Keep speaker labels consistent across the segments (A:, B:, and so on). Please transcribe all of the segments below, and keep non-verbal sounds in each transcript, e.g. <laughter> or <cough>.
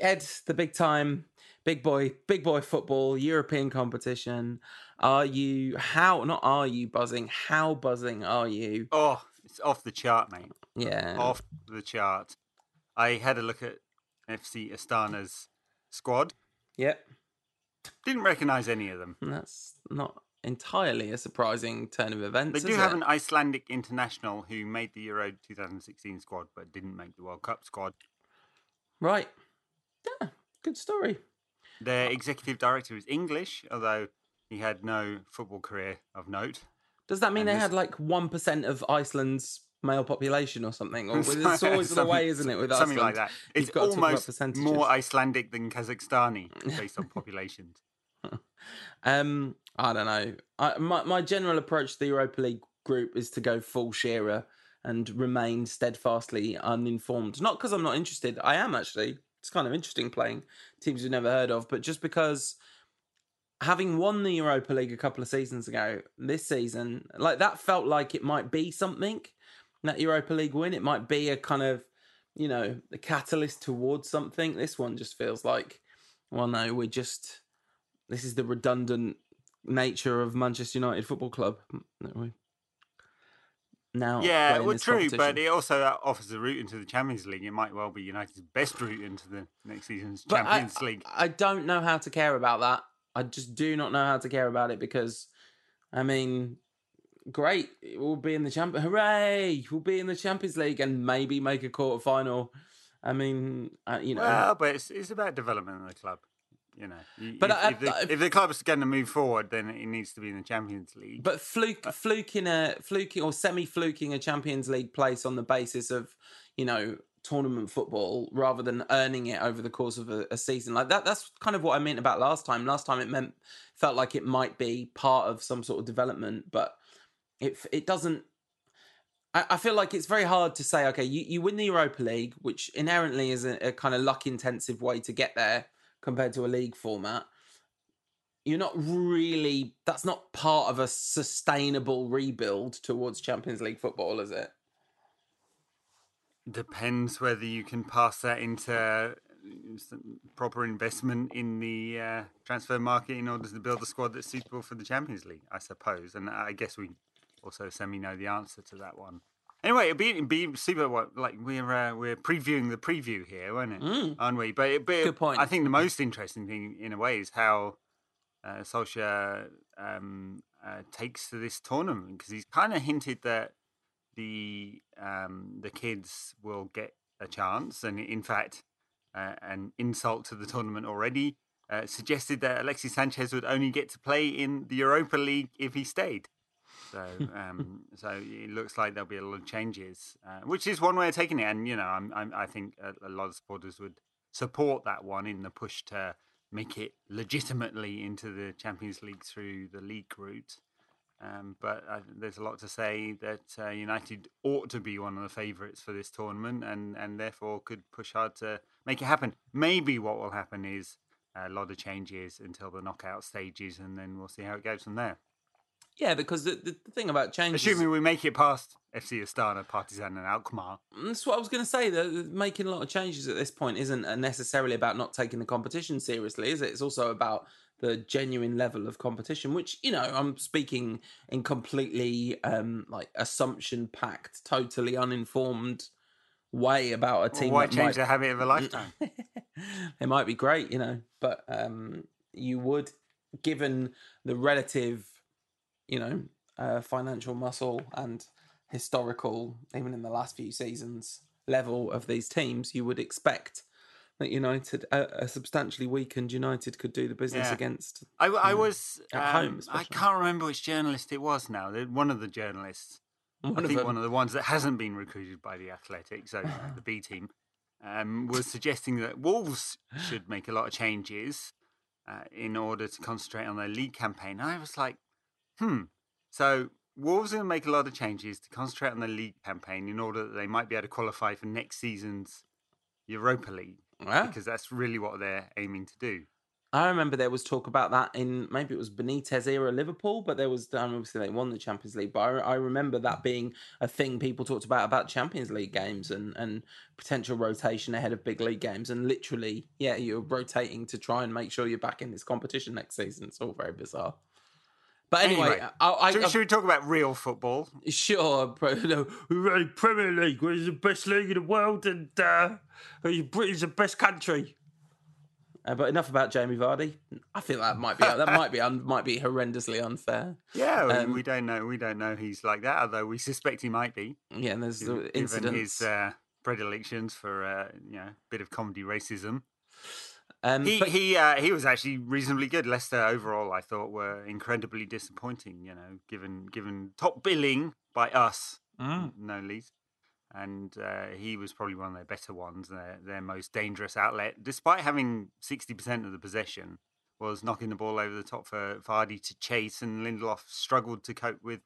A: Ed. The big time, big boy, big boy football, European competition. Are you how? Not are you buzzing? How buzzing are you?
B: Oh, it's off the chart, mate.
A: Yeah.
B: Off the chart. I had a look at FC Astana's squad.
A: Yep.
B: Didn't recognise any of them.
A: That's not entirely a surprising turn of events.
B: They do have
A: it?
B: an Icelandic international who made the Euro 2016 squad but didn't make the World Cup squad.
A: right. Yeah, good story.
B: Their executive director is English, although he had no football career of note.
A: Does that mean
B: And
A: they
B: this-
A: had like one percent of Iceland's male population or something? Or <laughs> it's always the way, isn't it? With
B: something
A: Iceland?
B: like that. It's
A: got to talk about
B: almost more Icelandic than Kazakhstani based on <laughs> populations. <laughs>
A: Um, I don't know. I, my my general approach to the Europa League group is to go full Shearer and remain steadfastly uninformed. Not because I'm not interested. I am actually. It's kind of interesting playing teams you've never heard of, but just because having won the Europa League a couple of seasons ago, this season, like that felt like it might be something. That Europa League win, it might be a kind of, you know, the catalyst towards something. This one just feels like, well, no, we're just this is the redundant nature of Manchester United Football Club. Now,
B: Yeah, well, true, but it also uh, offers a route into the Champions League. It might well be United's best route into the next season's
A: But I-
B: Champions League.
A: I don't know how to care about that. I just do not know how to care about it because, I mean, great, we'll be in the champion. Hooray! We'll be in the Champions League and maybe make a quarter final. I mean, uh, you know,
B: Well, but it's, it's about development of the club. You know, You-
A: But
B: if,
A: I-
B: if, the,
A: I-
B: if the club is going to move forward, then it needs to be in the Champions League.
A: But fluke, uh, fluking a fluking or semi fluking a Champions League place on the basis of you know tournament football rather than earning it over the course of a, a season like that. That's kind of what I meant about last time. Last time it meant felt like it might be part of some sort of development, but it it doesn't. I, I feel like it's very hard to say. Okay, you, you win the Europa League, which inherently is a, a kind of luck intensive way to get there compared to a league format you're not really that's not part of a sustainable rebuild towards Champions League football, is it?
B: Depends whether you can pass that into uh, proper investment in the uh, transfer market in order to build a squad that's suitable for the Champions League, I suppose. And I guess we also semi know the answer to that one. Anyway, it'd be, be super. What like we're uh, we're previewing the preview here, won't it?
A: Mm.
B: Aren't we? But, it- but
A: Good point.
B: I think the most interesting thing, in a way, is how uh, Solskjaer um, uh, takes to this tournament because he's kind of hinted that the um, the kids will get a chance, and in fact, uh, an insult to the tournament already uh, suggested that Alexis Sanchez would only get to play in the Europa League if he stayed. So, <laughs> um, so it looks like there'll be a lot of changes, uh, which is one way of taking it. And you know, I'm, I'm, I think a, a lot of supporters would support that one in the push to make it legitimately into the Champions League through the league route. Um, but uh, there's a lot to say that uh, United ought to be one of the favourites for this tournament, and and therefore could push hard to make it happen. Maybe what will happen is a lot of changes until the knockout stages, and then we'll see how it goes from there.
A: Yeah, because the, the, the thing about changes.
B: Assuming we make it past FC Astana, Partizan, and Alkmaar.
A: That's what I was going to say. That making a lot of changes at this point isn't uh, necessarily about not taking the competition seriously, is it? It's also about the genuine level of competition, which you know I'm speaking in completely um like assumption packed, totally uninformed way about a team.
B: Why
A: that
B: change
A: might-
B: the habit of a lifetime? <laughs>
A: it might be great, you know, but um, you would, given the relative, you know, uh, financial muscle and historical, even in the last few seasons, level of these teams, you would expect that United, a, a substantially weakened United, could do the business
B: Yeah.
A: against.
B: I, I was.
A: At home,
B: um, I can't remember which journalist it was now. One of the journalists.
A: One
B: I think one of the ones that hasn't been recruited by the Athletic, so the B team, um, was suggesting that Wolves should make a lot of changes uh, in order to concentrate on their league campaign. I was like, hmm. So Wolves are going to make a lot of changes to concentrate on the league campaign in order that they might be able to qualify for next season's Europa League
A: Wow.
B: because that's really what they're aiming to do.
A: I remember there was talk about that in maybe it was Benitez era Liverpool, but there was um, obviously they won the Champions League. But I, I, remember that being a thing people talked about about Champions League games and and potential rotation ahead of big league games. And literally, yeah, you're rotating to try and make sure you're back in this competition next season. It's all very bizarre. But anyway, anyway
B: I, I, should, I, should, we talk about real football?
A: Sure. <laughs> No, Premier League, which is the best league in the world, and uh, Britain's the best country. Uh, but enough about Jamie Vardy. I think that might be that might be un, might be horrendously unfair. <laughs>
B: Yeah, um, we don't know. We don't know he's like that, although we suspect he might be.
A: Yeah, and there's
B: given,
A: the incidents.
B: his uh, predilections for uh, you know a bit of comedy racism. Um, he but... he uh, he was actually reasonably good. Leicester overall, I thought, were incredibly disappointing. You know, given given top billing by us, mm. no least and uh, he was probably one of their better ones, their, their most dangerous outlet, despite having 60% of the possession, was knocking the ball over the top for Vardy to chase, and Lindelof struggled to cope with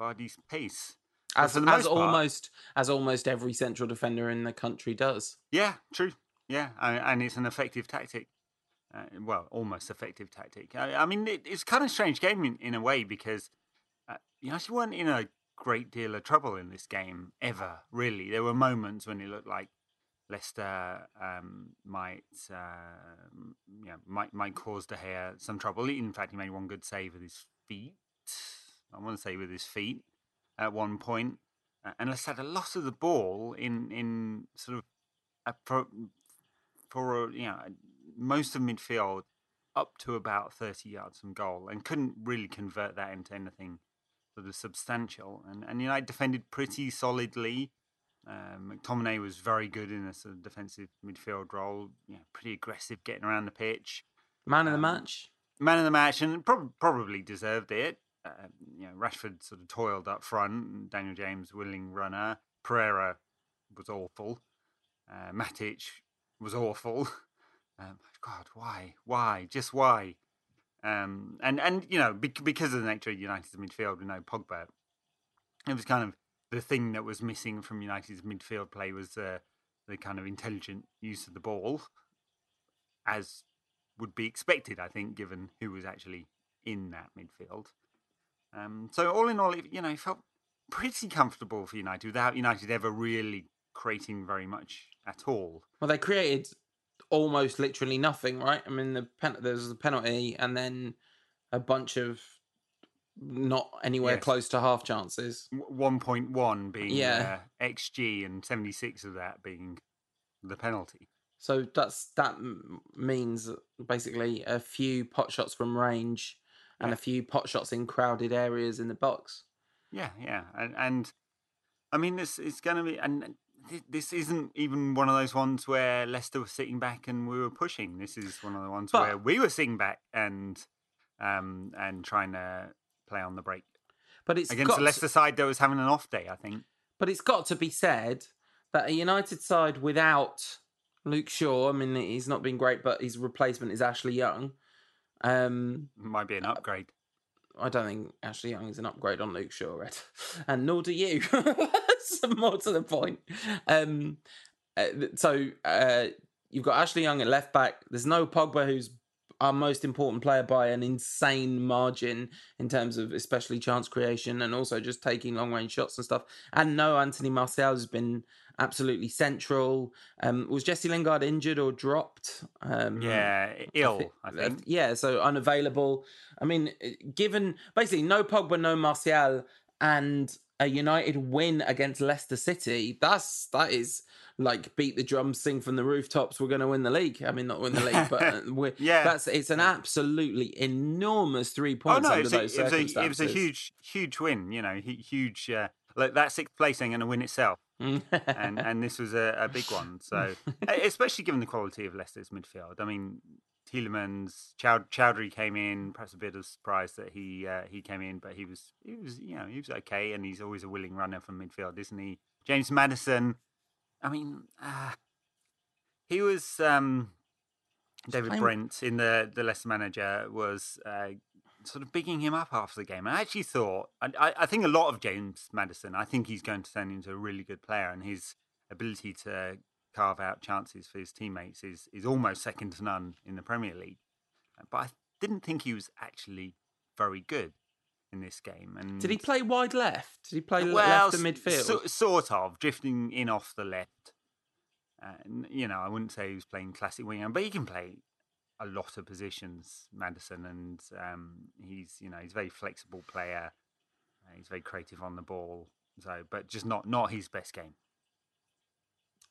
B: Vardy's pace.
A: As, as almost as almost every central defender in the country does.
B: Yeah, true. Yeah, and it's an effective tactic. Uh, well, almost effective tactic. I, I mean, it, it's kind of strange game in, in a way because uh, you actually weren't in a great deal of trouble in this game ever. Really, there were moments when it looked like Leicester um, might, uh, yeah, might might cause De Gea some trouble. In fact, he made one good save with his feet. I want to say with his feet at one point, uh, and Leicester had a loss of the ball in in sort of a, for for you know most of midfield up to about thirty yards from goal, and couldn't really convert that into anything sort of substantial. And, and United defended pretty solidly. Um, McTominay was very good in a sort of defensive midfield role, you know, pretty aggressive getting around the pitch.
A: Man of the um, match?
B: Man of the match, and prob- probably deserved it. Uh, you know, Rashford sort of toiled up front, Daniel James, willing runner. Pereira was awful. Uh, Matic was awful. <laughs> Um, God, why? Why? Just why? Um, and and you know because of the nature of United's midfield with no Pogba, it was kind of the thing that was missing from United's midfield play was uh, the kind of intelligent use of the ball, as would be expected, I think, given who was actually in that midfield. Um, so all in all, it, you know, it felt pretty comfortable for United without United ever really creating very much at all.
A: Well, they created almost literally nothing, right? I mean, the pen- there's a penalty and then a bunch of not anywhere yes. close to half chances.
B: 1.1 being yeah. Uh, XG and 76 of that being the penalty.
A: So that's that means basically a few pot shots from range and yeah. a few pot shots in crowded areas in the box.
B: Yeah, yeah, and, and I mean this is going to be and this isn't even one of those ones where Leicester was sitting back and we were pushing. This is one of the ones but, where we were sitting back and um and trying to play on the break.
A: But it's
B: against the Leicester to, side that was having an off day, I think.
A: But it's got to be said that a United side without Luke Shaw, I mean, he's not been great, but his replacement is Ashley Young. Um,
B: Might be an upgrade.
A: I don't think Ashley Young is an upgrade on Luke Shaw, Red. <laughs> and nor do you. <laughs> <laughs> more to the point. Um, uh, so uh, you've got Ashley Young at left back. There's no Pogba, who's our most important player by an insane margin in terms of especially chance creation and also just taking long range shots and stuff. And no, Anthony Martial has been absolutely central. Um, was Jesse Lingard injured or dropped? Um,
B: yeah, ill. I think, I think.
A: Yeah, so unavailable. I mean, given basically no Pogba, no Martial, and a United win against Leicester City, that's that is like beat the drums, sing from the rooftops. We're going to win the league. I mean, not win the league, but uh, <laughs> yeah, that's it's an absolutely enormous three points oh, no, under those a.
B: It was, a, it was a huge, huge win. You know, huge. Uh, like that sixth place ain't going to win itself, and and this was a, a big one. So, <laughs> especially given the quality of Leicester's midfield. I mean, Tielemans, Chow- Choudhury came in. Perhaps a bit of surprise that he uh, he came in, but he was he was you know he was okay, and he's always a willing runner from midfield, isn't he? James Maddison. I mean, uh, he was um, David I'm... Brendan the the Leicester manager was uh, sort of bigging him up after the game. I actually thought, I, I think a lot of James Maddison. I think he's going to turn into a really good player, and his ability to carve out chances for his teammates is is almost second to none in the Premier League. but I didn't think he was actually very good in this game. And
A: Did he play wide left? Did he play
B: well,
A: left of midfield?
B: So, sort of drifting in off the left. And you know, I wouldn't say he was playing classic winger, but he can play a lot of positions, Maddison, and um, he's you know he's a very flexible player. Uh, he's very creative on the ball. So, but just not not his best game.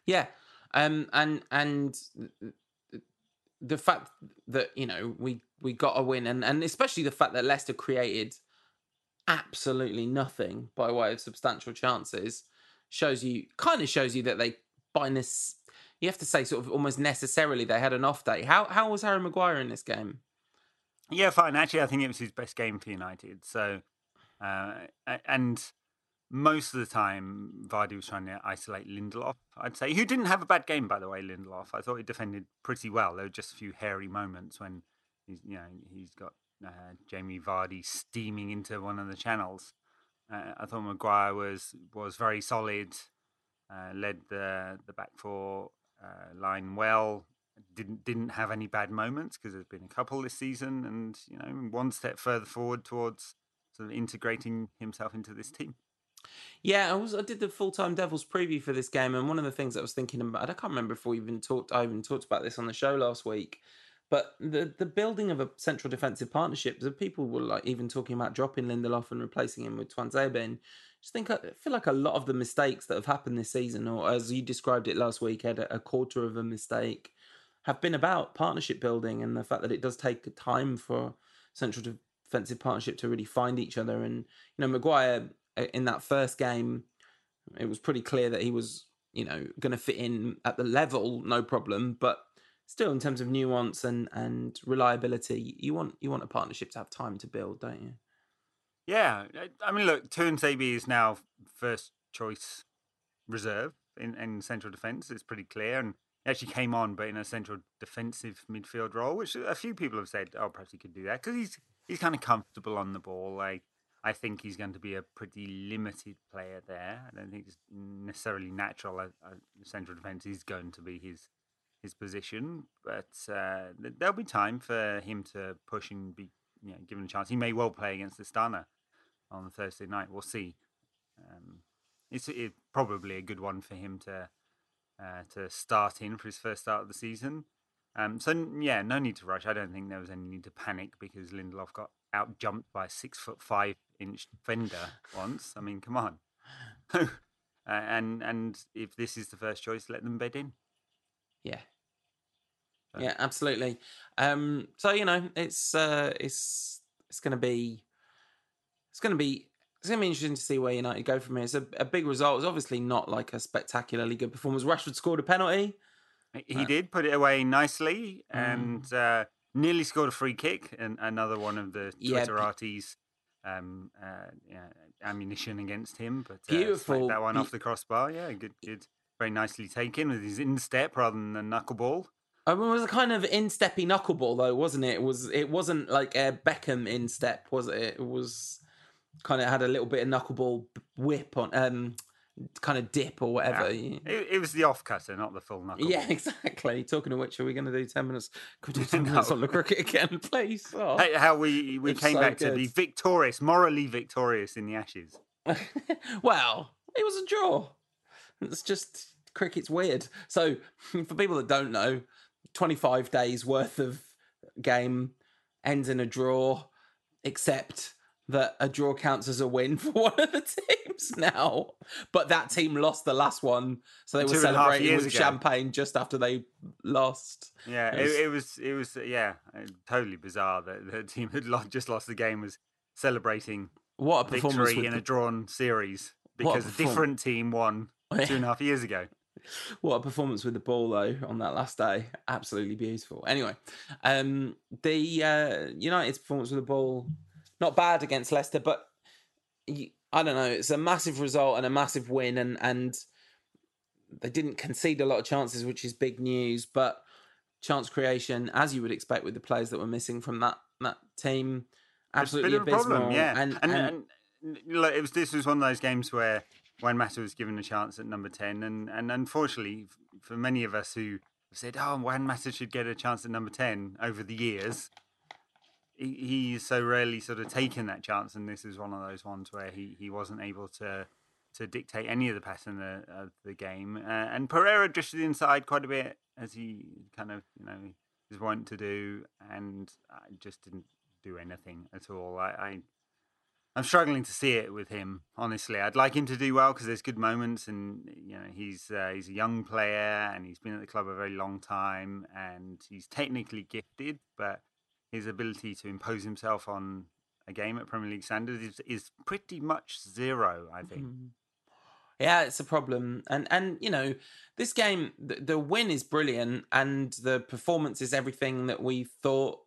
A: Yeah, um, and and the fact that you know we we got a win, and and especially the fact that Leicester created absolutely nothing by way of substantial chances shows you kind of shows you that they by this you have to say sort of almost necessarily they had an off day. How how was Harry Maguire in this game?
B: Yeah, fine. Actually, I think it was his best game for United. So, uh, and most of the time, Vardy was trying to isolate Lindelof. I'd say who didn't have a bad game, by the way. Lindelof, I thought he defended pretty well. There were just a few hairy moments when he's, you know, he's got uh, Jamie Vardy steaming into one of the channels. Uh, I thought Maguire was was very solid. Uh, led the the back four uh, line well. Didn't didn't have any bad moments because there's been a couple this season, and you know one step further forward towards sort of integrating himself into this team.
A: Yeah, I was. I did the full time Devils preview for this game, and one of the things I was thinking about, I can't remember if we even talked. I even talked about this on the show last week, but the the building of a central defensive partnership. The people were like even talking about dropping Lindelof and replacing him with Tuanzebe. Just think, I feel like a lot of the mistakes that have happened this season, or as you described it last week, had a quarter of a mistake, have been about partnership building and the fact that it does take time for central defensive partnership to really find each other. And you know, Maguire in that first game, it was pretty clear that he was, you know, going to fit in at the level, no problem. But still, in terms of nuance and and reliability, you want you want a partnership to have time to build, don't you?
B: Yeah, I mean, look, Tuanzebe is now first choice reserve in, in central defence. It's pretty clear, and he actually came on, but in a central defensive midfield role, which a few people have said, oh, perhaps he could do that because he's he's kind of comfortable on the ball. Like I think he's going to be a pretty limited player there. I don't think it's necessarily natural. Uh, uh, central defence is going to be his his position, but uh, there'll be time for him to push and be you know, given a chance. He may well play against Astana on Thursday night. We'll see. Um, it's it, probably a good one for him to uh, to start in for his first start of the season. Um, so yeah, no need to rush. I don't think there was any need to panic because Lindelof got out jumped by six foot five inch defender once. I mean, come on. <laughs> uh, and and if this is the first choice, let them bed in.
A: Yeah. So. Yeah, absolutely. Um, so you know, it's uh, it's it's going to be it's going to be it's going to be interesting to see where United go from here. It's a, a big result. It's obviously not like a spectacularly good performance. Rashford scored a penalty.
B: He uh, did put it away nicely mm. and uh, nearly scored a free kick. And another one of the Twitterati's um, uh, yeah, ammunition against him, but uh,
A: beautiful
B: that one off the crossbar. Yeah, good, good, very nicely taken with his instep rather than the knuckleball.
A: I mean, it was a kind of insteppy knuckleball though, wasn't it? It was. It wasn't like a Beckham instep, was it? It was kind of had a little bit of knuckleball whip on, um, kind of dip or whatever.
B: Yeah. It, it, was the off cutter, not the full knuckle.
A: Yeah, exactly. Talking of which, are we going to do ten minutes? Could we do <laughs> ten no. minutes on the cricket again, <laughs> please? <laughs>
B: Oh, how we we came so back good. to be victorious, morally victorious in the Ashes.
A: well, it was a draw. It's just cricket's weird. So, for people that don't know, 25 days worth of game ends in a draw, except that a draw counts as a win for one of the teams <laughs> now. But that team lost the last one, so they Two were celebrating with ago. champagne just after they lost.
B: Yeah, it was, it, it was, it was, yeah, totally bizarre that the <laughs> team had just lost the game was celebrating
A: what a
B: victory in a drawn series because a, a different team won <laughs> two and a half years ago.
A: what a performance with the ball though on that last day absolutely beautiful anyway um the uh united's performance with the ball not bad against leicester but i don't know it's a massive result and a massive win and and they didn't concede a lot of chances which is big news but chance creation as you would expect with the players that were missing from that that team absolutely
B: it's a bit of a problem yeah and, and, and, and like, it was this was one of those games where Juan Mata was given a chance at number 10. And, and unfortunately, for many of us who said, oh, Juan Mata should get a chance at number 10 over the years, he's so rarely sort of taken that chance, and this is one of those ones where he, he wasn't able to to dictate any of the pattern of, of the game. Uh, and Pereira drifted inside quite a bit as he kind of you know is wont to do, and just didn't do anything at all. I, I I'm struggling to see it with him. Honestly, I'd like him to do well because there's good moments, and you know he's uh, he's a young player and he's been at the club a very long time, and he's technically gifted, but his ability to impose himself on a game at Premier League standards is, is pretty much zero. I think. Mm-hmm.
A: Yeah, it's a problem, and and you know this game, the, the win is brilliant, and the performance is everything that we thought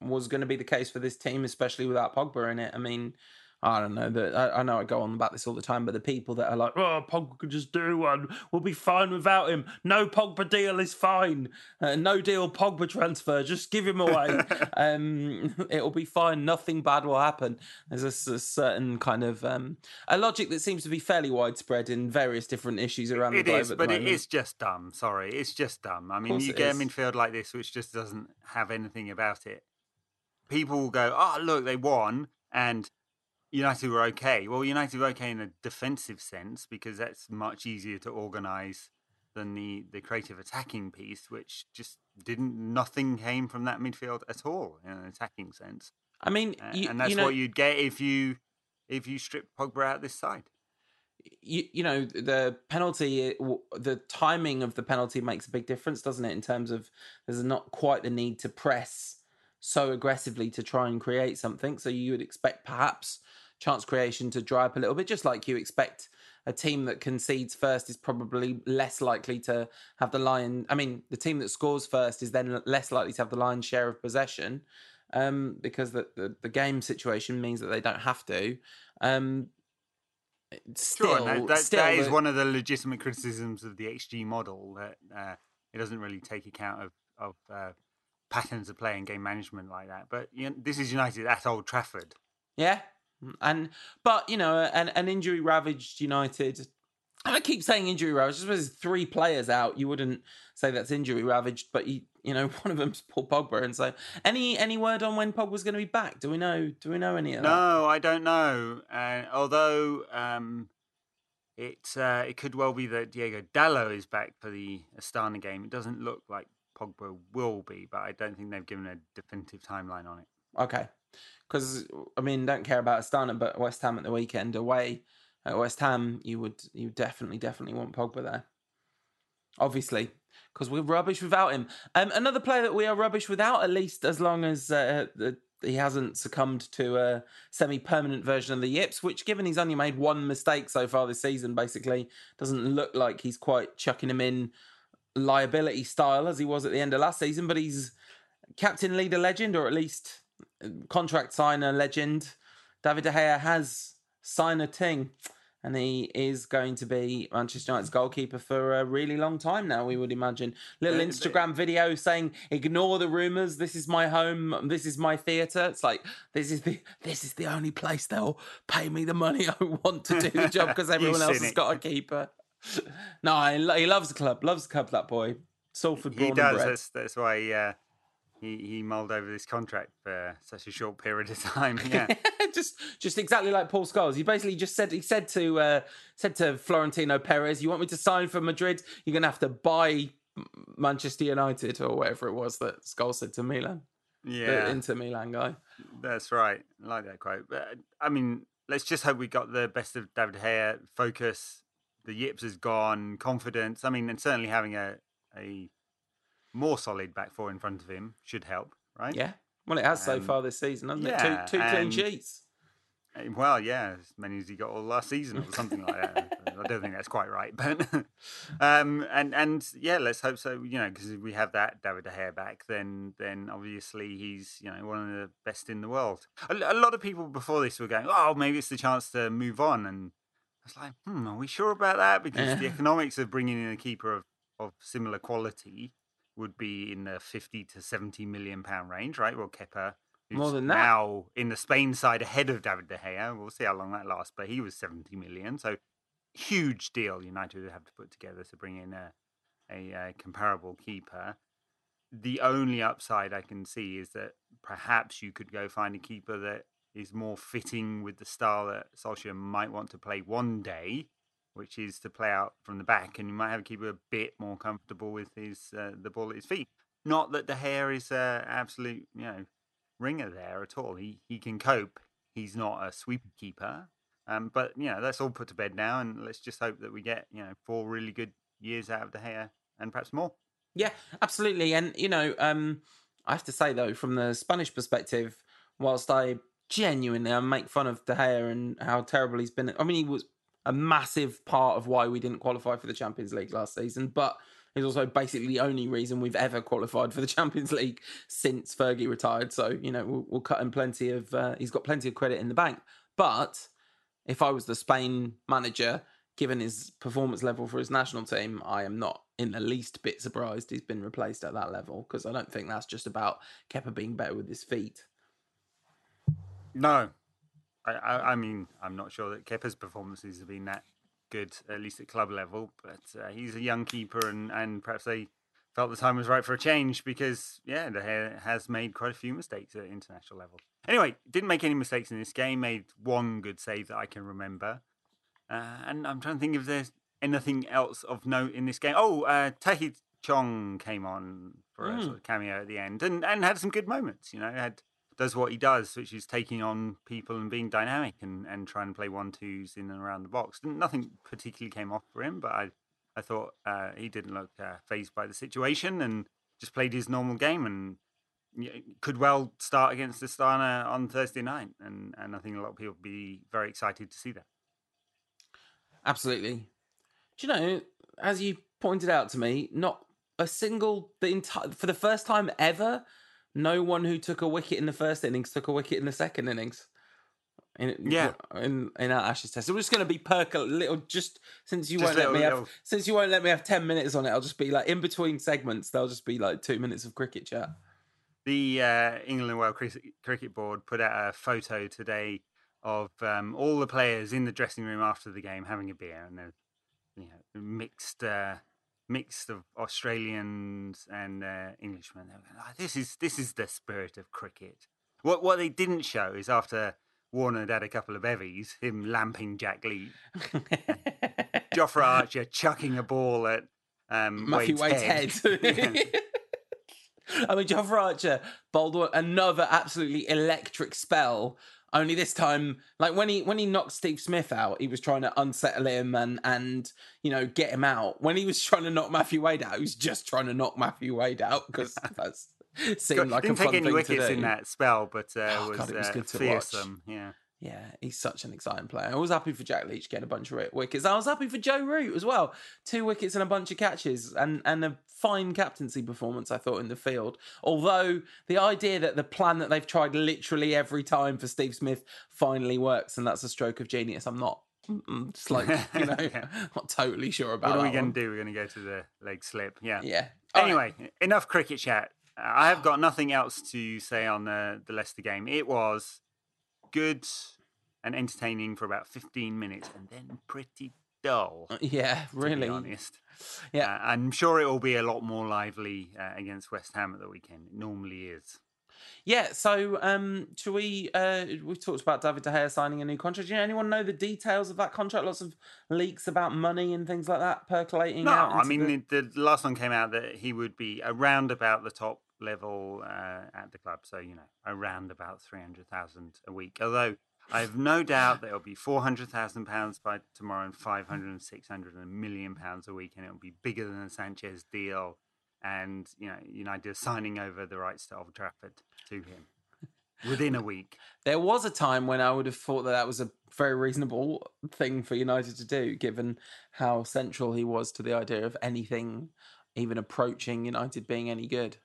A: was going to be the case for this team, especially without Pogba in it. I mean, I don't know that I, I, know I go on about this all the time, but the people that are like, "Oh, Pogba could just do one. We'll be fine without him. No Pogba deal is fine. Uh, no deal Pogba transfer. Just give him away. <laughs> um, <laughs> it'll be fine. Nothing bad will happen." There's a, a certain kind of um, a logic that seems to be fairly widespread in various different issues around
B: it
A: the globe.
B: Is, but it is just dumb. Sorry, it's just dumb. I mean, you get is. a midfield like this, which just doesn't have anything about it people will go, "Oh, look, they won," and United were okay. Well, United were okay in a defensive sense because that's much easier to organise than the the creative attacking piece, which just didn't. Nothing came from that midfield at all in an attacking sense.
A: I mean,
B: you, and that's
A: you know,
B: what you'd get if you if you strip Pogba out this side.
A: You, you know the penalty the timing of the penalty makes a big difference doesn't it in terms of there's not quite the need to press so aggressively to try and create something. So you would expect perhaps chance creation to dry up a little bit, just like you expect a team that concedes first is probably less likely to have the lion. I mean, the team that scores first is then less likely to have the lion's share of possession um, because the, the, the game situation means that they don't have to. Um, still,
B: sure, that, that, still that is the, one of the legitimate criticisms of the XG model that uh, it doesn't really take account of of uh, patterns of play and game management like that. But you know, this is United at Old Trafford.
A: Yeah, and but you know, an, an injury ravaged United. I keep saying injury ravaged. There's three players out, you wouldn't say that's injury ravaged. But you, you know, <laughs> one of them's Paul Pogba. And so, any any word on when Pogba's going to be back? Do we know? Do we know any of
B: that?
A: No,
B: I don't know. Uh, although um, it uh, it could well be that Diogo Dalot is back for the Astana game. It doesn't look like Pogba will be, but I don't think they've given a definitive timeline on it.
A: Okay, because I mean, don't care about Astana, but West Ham at the weekend away at West Ham, you would you definitely definitely want Pogba there. Obviously, because we're rubbish without him. Um, another player that we are rubbish without, at least as long as uh, the, he hasn't succumbed to a semi-permanent version of the yips. Which, given he's only made one mistake so far this season, basically doesn't look like he's quite chucking him in liability style as he was at the end of last season, but he's captain, leader, legend, or at least contract signer legend. David De Gea has signed a ting, and he is going to be Manchester United's goalkeeper for a really long time now. We would imagine. Little Instagram video saying, "Ignore the rumors. This is my home. This is my theatre." It's like this is the this is the only place they'll pay me the money I want to do the job <laughs> because everyone else has got a keeper. no, he loves the club. Loves the club. That boy, Salford. He
B: does. That's, that's why Yeah. uh, he he mulled over this contract for such a short period of time. Yeah, <laughs>
A: just just exactly like Paul Scholes. He basically just said he said to uh, said to Florentino Perez, "You want me to sign for Madrid? You're gonna have to buy Manchester United or whatever it was that Scholes said to Milan."
B: Yeah,
A: the Inter Milan guy.
B: That's right. I like that quote. But I mean, let's just hope we got the best of David Gea. Focus the yips is gone, confidence. I mean, and certainly having a a more solid back four in front of him should help, right?
A: Yeah. Well, it has um, so far this season, hasn't yeah, it? Two, two clean sheets.
B: Eh, well, yeah, as many as he got all last season or something like that. <laughs> I don't think that's quite right, but <laughs> um, and and yeah, let's hope so. You know, because if we have that David De Gea back, then then obviously he's you know one of the best in the world. A, a lot of people before this were going, oh, maybe it's the chance to move on, and I was like, hmm, are we sure about that? Because the <laughs> economics of bringing in a keeper of, of similar quality would be in the 50 to 70 million pound range, right? Well, Kepa,
A: more than that.
B: Now in the Spain side ahead of David De Gea. We'll see how long that lasts, but he was 70 million. So huge deal United would have to put together to bring in a, a, a comparable keeper. the only upside I can see is that perhaps you could go find a keeper that is more fitting with the style that Solskjaer might want to play one day, which is to play out from the back, and you might have a keeper a bit more comfortable with his uh, the ball at his feet. Not that De Gea is an absolute you know ringer there at all. He he can cope. He's not a sweeper keeper, um, but you know that's all put to bed now, and let's just hope that we get you know four really good years out of De Gea and perhaps more.
A: Yeah, absolutely. And you know, um, I have to say though, from the Spanish perspective, whilst I genuinely I make fun of De Gea and how terrible he's been. I mean, he was a massive part of why we didn't qualify for the Champions League last season, but he's also basically the only reason we've ever qualified for the <laughs> Champions League since Fergie retired. So you know, we'll, we'll cut him plenty of. Uh, he's got plenty of credit in the bank. But if I was the Spain manager, given his performance level for his national team, I am not in the least bit surprised he's been replaced at that level because I don't think that's just about Kepa being better with his feet.
B: No, I, I, I mean, I'm not sure that Kepa's performances have been that good, at least at club level. But uh, he's a young keeper, and, and perhaps they felt the time was right for a change because, yeah, De Gea has made quite a few mistakes at international level. Anyway, didn't make any mistakes in this game. Made one good save that I can remember. Uh, and I'm trying to think if there's anything else of note in this game. Oh, uh, Chong came on for mm. a sort of cameo at the end and, and had some good moments. You know, had does what he does, which is taking on people and being dynamic and, and trying to play one twos in and around the box. Nothing particularly came off for him, but I I thought uh, he didn't look uh, phased by the situation and just played his normal game and could well start against Astana on Thursday night. And, and I think a lot of people will be very excited to see that.
A: Absolutely. Do you know, as you pointed out to me, not a single the entire for the first time ever, no one who took a wicket in the first innings took a wicket in the second innings. In,
B: yeah,
A: in in our Ashes test, we're just going to be perk little. Just since you just won't let me little. have, since you won't let me have ten minutes on it, I'll just be like in between segments. There'll just be like two minutes of cricket chat.
B: The uh, England World Cricket Board put out a photo today of um, all the players in the dressing room after the game having a beer, and they're you know mixed uh, mixed of Australians and uh, Englishmen. Going, oh, this is this is the spirit of cricket. What what they didn't show is after Warner had had a couple of bevies, him lamping Jack Leach, <laughs> Jofra Archer chucking a ball at um,
A: Matthew
B: Wade's,
A: Wade's head. head. <laughs> <laughs> I mean, Jofra Archer bowled another absolutely electric spell only this time, like when he when he knocked Steve Smith out, he was trying to unsettle him and and you know get him out. When he was trying to knock Matthew Wade out, he was just trying to knock Matthew Wade out because <laughs> that's seemed like
B: didn't
A: a fun
B: take any
A: wickets
B: in that spell, but uh,
A: oh,
B: was,
A: God, it was
B: uh,
A: good to
B: fearsome.
A: watch.
B: Yeah.
A: Yeah, he's such an exciting player. I was happy for Jack Leach getting a bunch of wickets. I was happy for Joe Root as well. Two wickets and a bunch of catches and, and a fine captaincy performance, I thought, in the field. Although the idea that the plan that they've tried literally every time for Steve Smith finally works and that's a stroke of genius, I'm not it's like you know, <laughs> <laughs> not totally sure about.
B: What are we
A: going
B: to do? We're going to go to the leg slip. Yeah.
A: Yeah.
B: Anyway, right. enough cricket chat. I have got nothing else to say on the the Leicester game. It was good and entertaining for about 15 minutes and then pretty dull.
A: Uh, yeah, really.
B: honest.
A: Yeah.
B: Uh, I'm sure it will be a lot more lively uh, against West Ham at the weekend. It normally is.
A: Yeah, so um should we uh we talked about David De Gea signing a new contract. Do you know, anyone know the details of that contract? Lots of leaks about money and things like that percolating
B: no,
A: out.
B: I mean the... the last one came out that he would be around about the top level uh, at the club. So, you know, around about 300,000 a week. Although I have no doubt that it'll be four hundred thousand pounds by tomorrow, and five hundred and six hundred and a million pounds a week, and it'll be bigger than the Sanchez deal. And you know, United signing over the rights to Old Trafford to him within a week.
A: There was a time when I would have thought that that was a very reasonable thing for United to do, given how central he was to the idea of anything even approaching United being any good.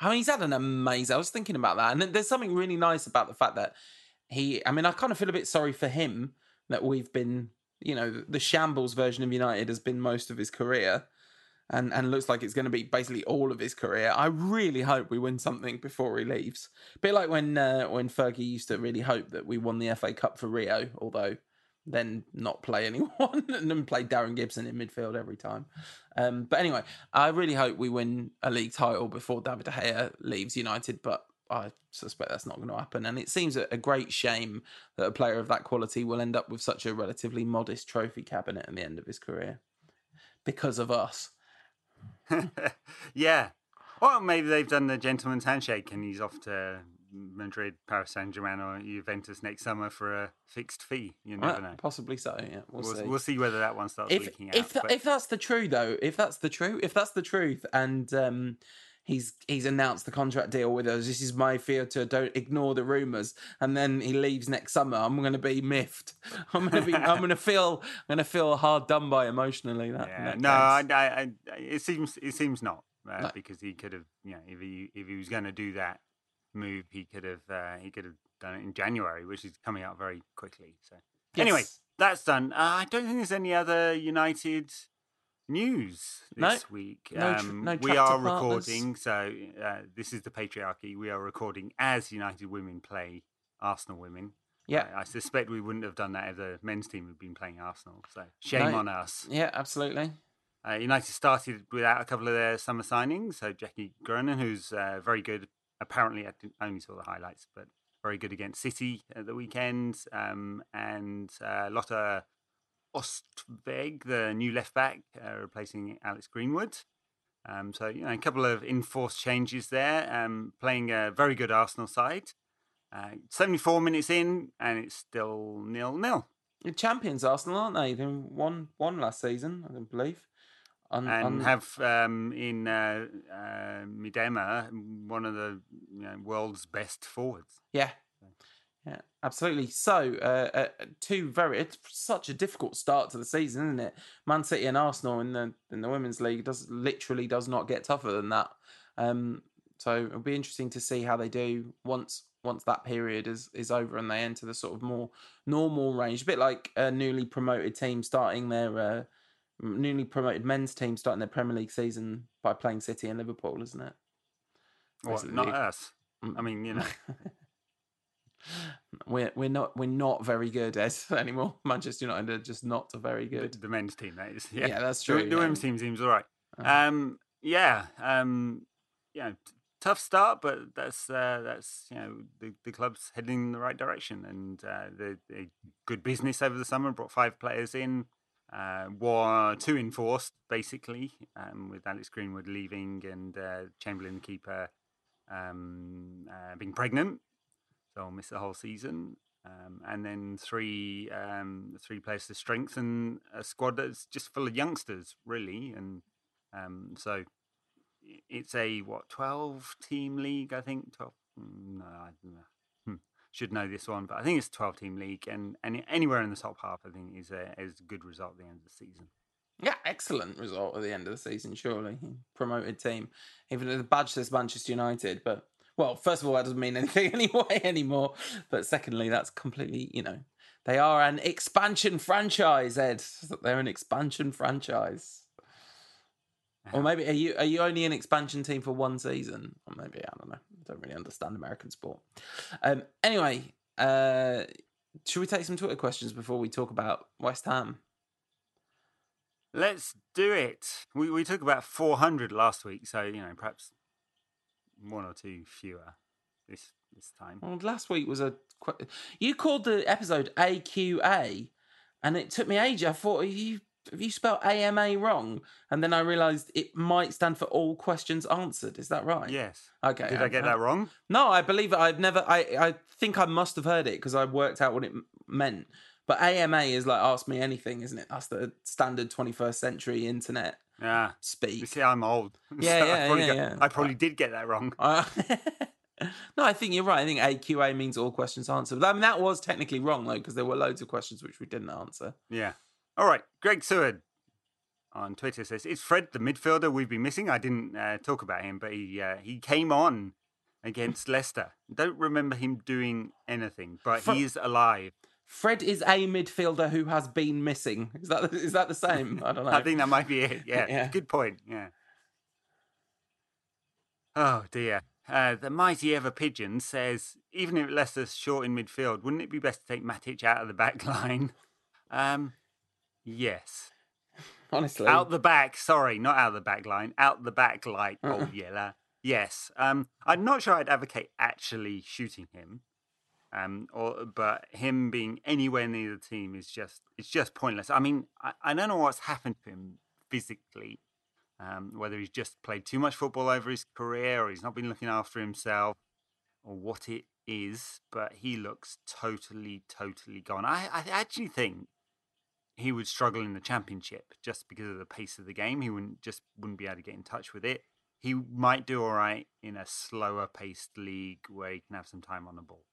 A: I mean, he's had an amazing. I was thinking about that, and there's something really nice about the fact that he, I mean, I kind of feel a bit sorry for him that we've been, you know, the shambles version of United has been most of his career. And, and looks like it's going to be basically all of his career. I really hope we win something before he leaves. A bit like when uh, when Fergie used to really hope that we won the FA Cup for Rio, although then not play <laughs> anyone and then play Darren Gibson in midfield every time. Um, but anyway, I really hope we win a league title before David De Gea leaves United, but I suspect that's not going to happen. And it seems a, a great shame that a player of that quality will end up with such a relatively modest trophy cabinet at the end of his career because of us. <laughs>
B: yeah. Well, maybe they've done the gentleman's handshake and he's off to Madrid, Paris Saint Germain, or Juventus next summer for a fixed fee. You never know.
A: Possibly so. Yeah, we'll,
B: We'll,
A: see.
B: we'll see whether that one starts
A: if
B: leaking out.
A: if
B: but-
A: if that's the true though, if that's the true, if that's the truth, and um, he's he's announced the contract deal with us. This is my theatre. Don't ignore the rumors. And then he leaves next summer. I'm going to be miffed. <laughs> I'm going to be. I'm going to feel. I'm going to feel hard done by emotionally. That,
B: yeah,
A: that
B: no, I. I, I, it seems it seems not uh,
A: No.
B: because he could have, you know, if he if he was going to do that move, he could have uh, he could have done it in January, which is coming out very quickly. So anyway, that's done. Uh, I don't think there's any other United news
A: No.
B: this week.
A: No tr-
B: um,
A: no
B: we are
A: partners.
B: recording, so uh, this is the patriarchy. We are recording as United women play Arsenal women.
A: Yeah.
B: I, I suspect we wouldn't have done that if the men's team had been playing Arsenal. So shame
A: No.
B: on us.
A: Yeah, absolutely.
B: Uh, United started without a couple of their summer signings. So Jackie Groenen, who's uh, very good. Apparently, I only saw the highlights, but very good against City at the weekend. Um, and uh, Lotta Ökvist, the new left back, uh, replacing Alex Greenwood. Um, so you know, a couple of enforced changes there. Um, playing a very good Arsenal side. Uh, 74 minutes in, and it's still nil nil.
A: Champions Arsenal, aren't they? They won one last season, I don't believe. Un-
B: and
A: un-
B: have um, in uh, uh, Miedema one of the you know, world's best forwards.
A: Yeah. Yeah, absolutely. So, uh, uh, two very it's such a difficult start to the season, isn't it? Man City and Arsenal in the in the women's league does literally does not get tougher than that. Um, so it'll be interesting to see how they do once once that period is is over and they enter the sort of more normal range. A bit like a newly promoted team starting their uh, newly promoted men's team starting their Premier League season by playing City and Liverpool, isn't it?
B: Well, not us. I mean, you know, <laughs>
A: we're we're not we're not very good Ed, <laughs> anymore. Manchester United are just not very good.
B: the men's team that is. <laughs>
A: Yeah,
B: Yeah,
A: that's true.
B: the
A: yeah.
B: women's team seems all right.
A: Uh,
B: Um, yeah, um, t- tough start, but that's uh, that's you know the, the club's heading in the right direction, and uh, the, the good business over the summer brought five players in. Uh, were two enforced basically, um, with Alex Greenwood leaving and uh, Chamberlain keeper um, uh, being pregnant, so I'll miss the whole season. Um, and then three um, three players to strengthen a squad that's just full of youngsters, really, and um, so it's a what twelve team league, I think. Twelve? Mm, No, I don't know. Should know this one, but I think it's a twelve team league, and, and anywhere in the top half, I think, is a is a good result at the end of the season.
A: yeah, excellent result at the end of the season. Surely promoted team, even though the badge says Manchester United, but well, first of all, that doesn't mean <laughs> anything anyway anymore. But secondly, that's completely you know they are an expansion franchise. Ed, they're an expansion franchise. Or maybe are you are you only an expansion team for one season? Or maybe I don't know. Don't really understand American sport. Um, anyway, uh, should we take some Twitter questions before we talk about West Ham?
B: Let's do it. We we took about four hundred last week, so you know perhaps one or two fewer this this time.
A: Well, last week was a you called the episode AQA, and it took me ages. I thought you have you spelled AMA wrong, and then I realised it might stand for all questions answered. Is that right?
B: Yes.
A: Okay.
B: Did I get that wrong?
A: No, I believe it. I've never. I I think I must have heard it because I worked out what it meant. But AMA is like ask me anything, isn't it? That's the standard 21st century internet
B: Yeah. You see, I'm old. <laughs>
A: Yeah,
B: so I
A: yeah,
B: probably
A: yeah, yeah.
B: I probably did get that wrong.
A: Uh, <laughs> no, I think you're right. I think AQA means all questions answered. I mean, that was technically wrong though, because there were loads of questions which we didn't answer.
B: Yeah. All right. Greg Seward on Twitter says, "It's Fred, the midfielder we've been missing. I didn't uh, talk about him, but he uh, he came on against Leicester. Don't remember him doing anything, but
A: Fre-
B: he is alive.
A: Fred is a midfielder who has been missing. Is that is that the same? I don't <laughs> know.
B: I think that might be it. Yeah. <laughs>
A: Yeah.
B: Good point. Yeah. Oh dear. Uh, the mighty ever pigeon says, even if Leicester's short in midfield, wouldn't it be best to take Matic out of the back <laughs> line? Um, yes.
A: Honestly,
B: Out the back, sorry, not out the back line, out the back like
A: Uh-uh.
B: old Yeller. Yes. Um, I'm not sure I'd advocate actually shooting him. Um, or but him being anywhere near the team is just it's just pointless. I mean, I, I don't know what's happened to him physically. Um, whether he's just played too much football over his career or he's not been looking after himself or what it is, but he looks totally, totally gone. I, I actually think he would struggle in the championship just because of the pace of the game. He wouldn't just wouldn't be able to get in touch with it. He might do all right in a slower paced league where he can have some time on the ball.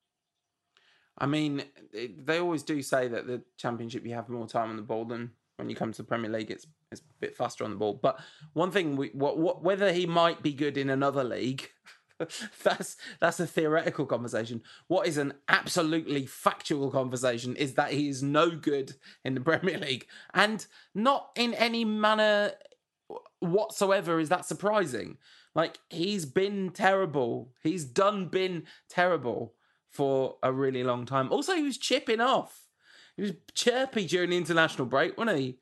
A: I mean, they always do say that the championship you have more time on the ball than when you come to the Premier League. It's it's a bit faster on the ball. But one thing, we, what, what whether he might be good in another league, <laughs> <laughs> that's that's a theoretical conversation. What is an absolutely factual conversation is that he is no good in the <laughs> Premier League, and not in any manner whatsoever is that surprising. Like he's been terrible. He's done been terrible for a really long time. Also, he was chipping off. He was chirpy during the international break, wasn't he?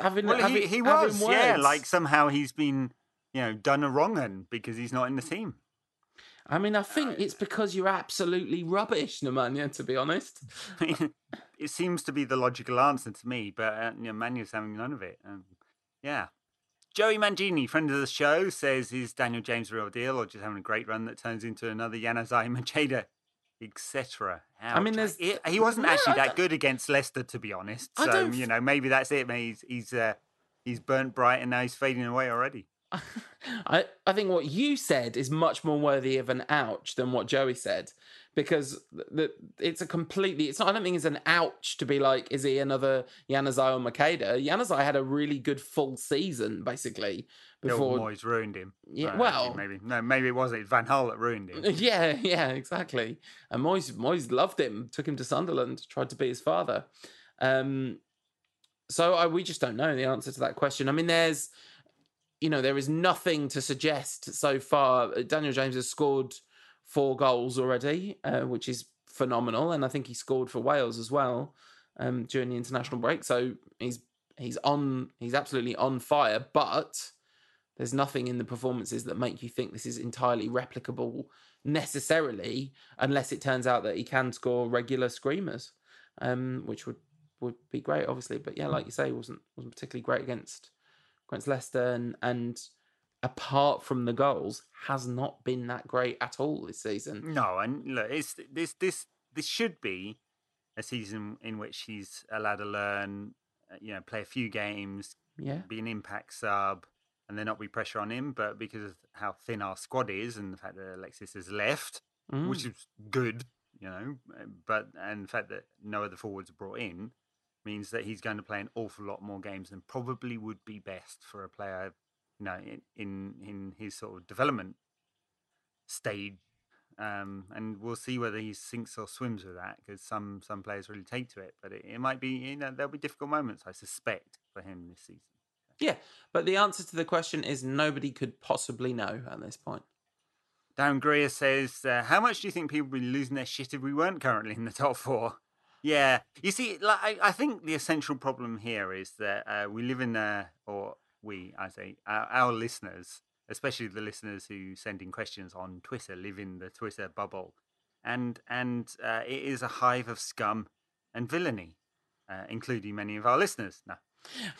A: Having,
B: Well,
A: having,
B: he, he was, yeah. Like somehow he's been, you know, done a wrong un because he's not in the team.
A: I mean, I think it's because you're absolutely rubbish, Nemanja. To be honest, <laughs>
B: it seems to be the logical answer to me, but uh, you know, Manu's having none of it. Um, yeah. Joey Mangini, friend of the show, says is Daniel James a real deal or just having a great run that turns into another Januzaj Macheda, etc.
A: I mean, there's-
B: he, he wasn't
A: No,
B: actually that good against Leicester, to be honest. So you know, maybe that's it. Maybe he's he's, uh, he's burnt bright and now he's fading away already.
A: I, I think what you said is much more worthy of an ouch than what Joey said because the, it's a completely it's not I don't think it's an ouch to be like is he another Januzaj or Macheda Januzaj had a really good full season basically before
B: Moyes ruined him.
A: Yeah,
B: Uh,
A: well-
B: maybe no, maybe it wasn't. Van Gaal that ruined him. <laughs>
A: yeah yeah exactly and Moyes Moyes loved him took him to Sunderland tried to be his father um so I, we just don't know the answer to that question I mean there's you know there is nothing to suggest so far Uh, Daniel James has scored four goals already uh, which is phenomenal and I think he scored for Wales as well um during the international break so he's he's on he's absolutely on fire but there's nothing in the performances that make you think this is entirely replicable necessarily, unless it turns out that he can score regular screamers, um, which would would be great, obviously. But yeah, like you say, wasn't wasn't particularly great against against Leicester, and and apart from the goals, has not been that great at all this season.
B: No, and look, it's this this this should be a season in which he's allowed to learn, uh, you know, play a few games,
A: Yeah,
B: be an impact sub, and there not be pressure on him. But because of how thin our squad is, and the fact that Alexis has left,
A: Mm.
B: which is good, you know, but and the fact that no other forwards are brought in means that he's going to play an awful lot more games than probably would be best for a player, you know, in in, in his sort of development stage. Um, and we'll see whether he sinks or swims with that because some some players really take to it. But it, it might be, you know, there'll be difficult moments, I suspect, for him this season.
A: yeah. But the answer to the question is nobody could possibly know at this point.
B: Darren Greer says, uh, "How much do you think people would be losing their shit if we weren't currently in the top four? Yeah, you see, like I, I think the essential problem here is that uh, we live in a, or we, I say, our, our listeners, especially the listeners who send in questions on Twitter, live in the Twitter bubble, and and uh, it is a hive of scum and villainy, uh, including many of our listeners. No,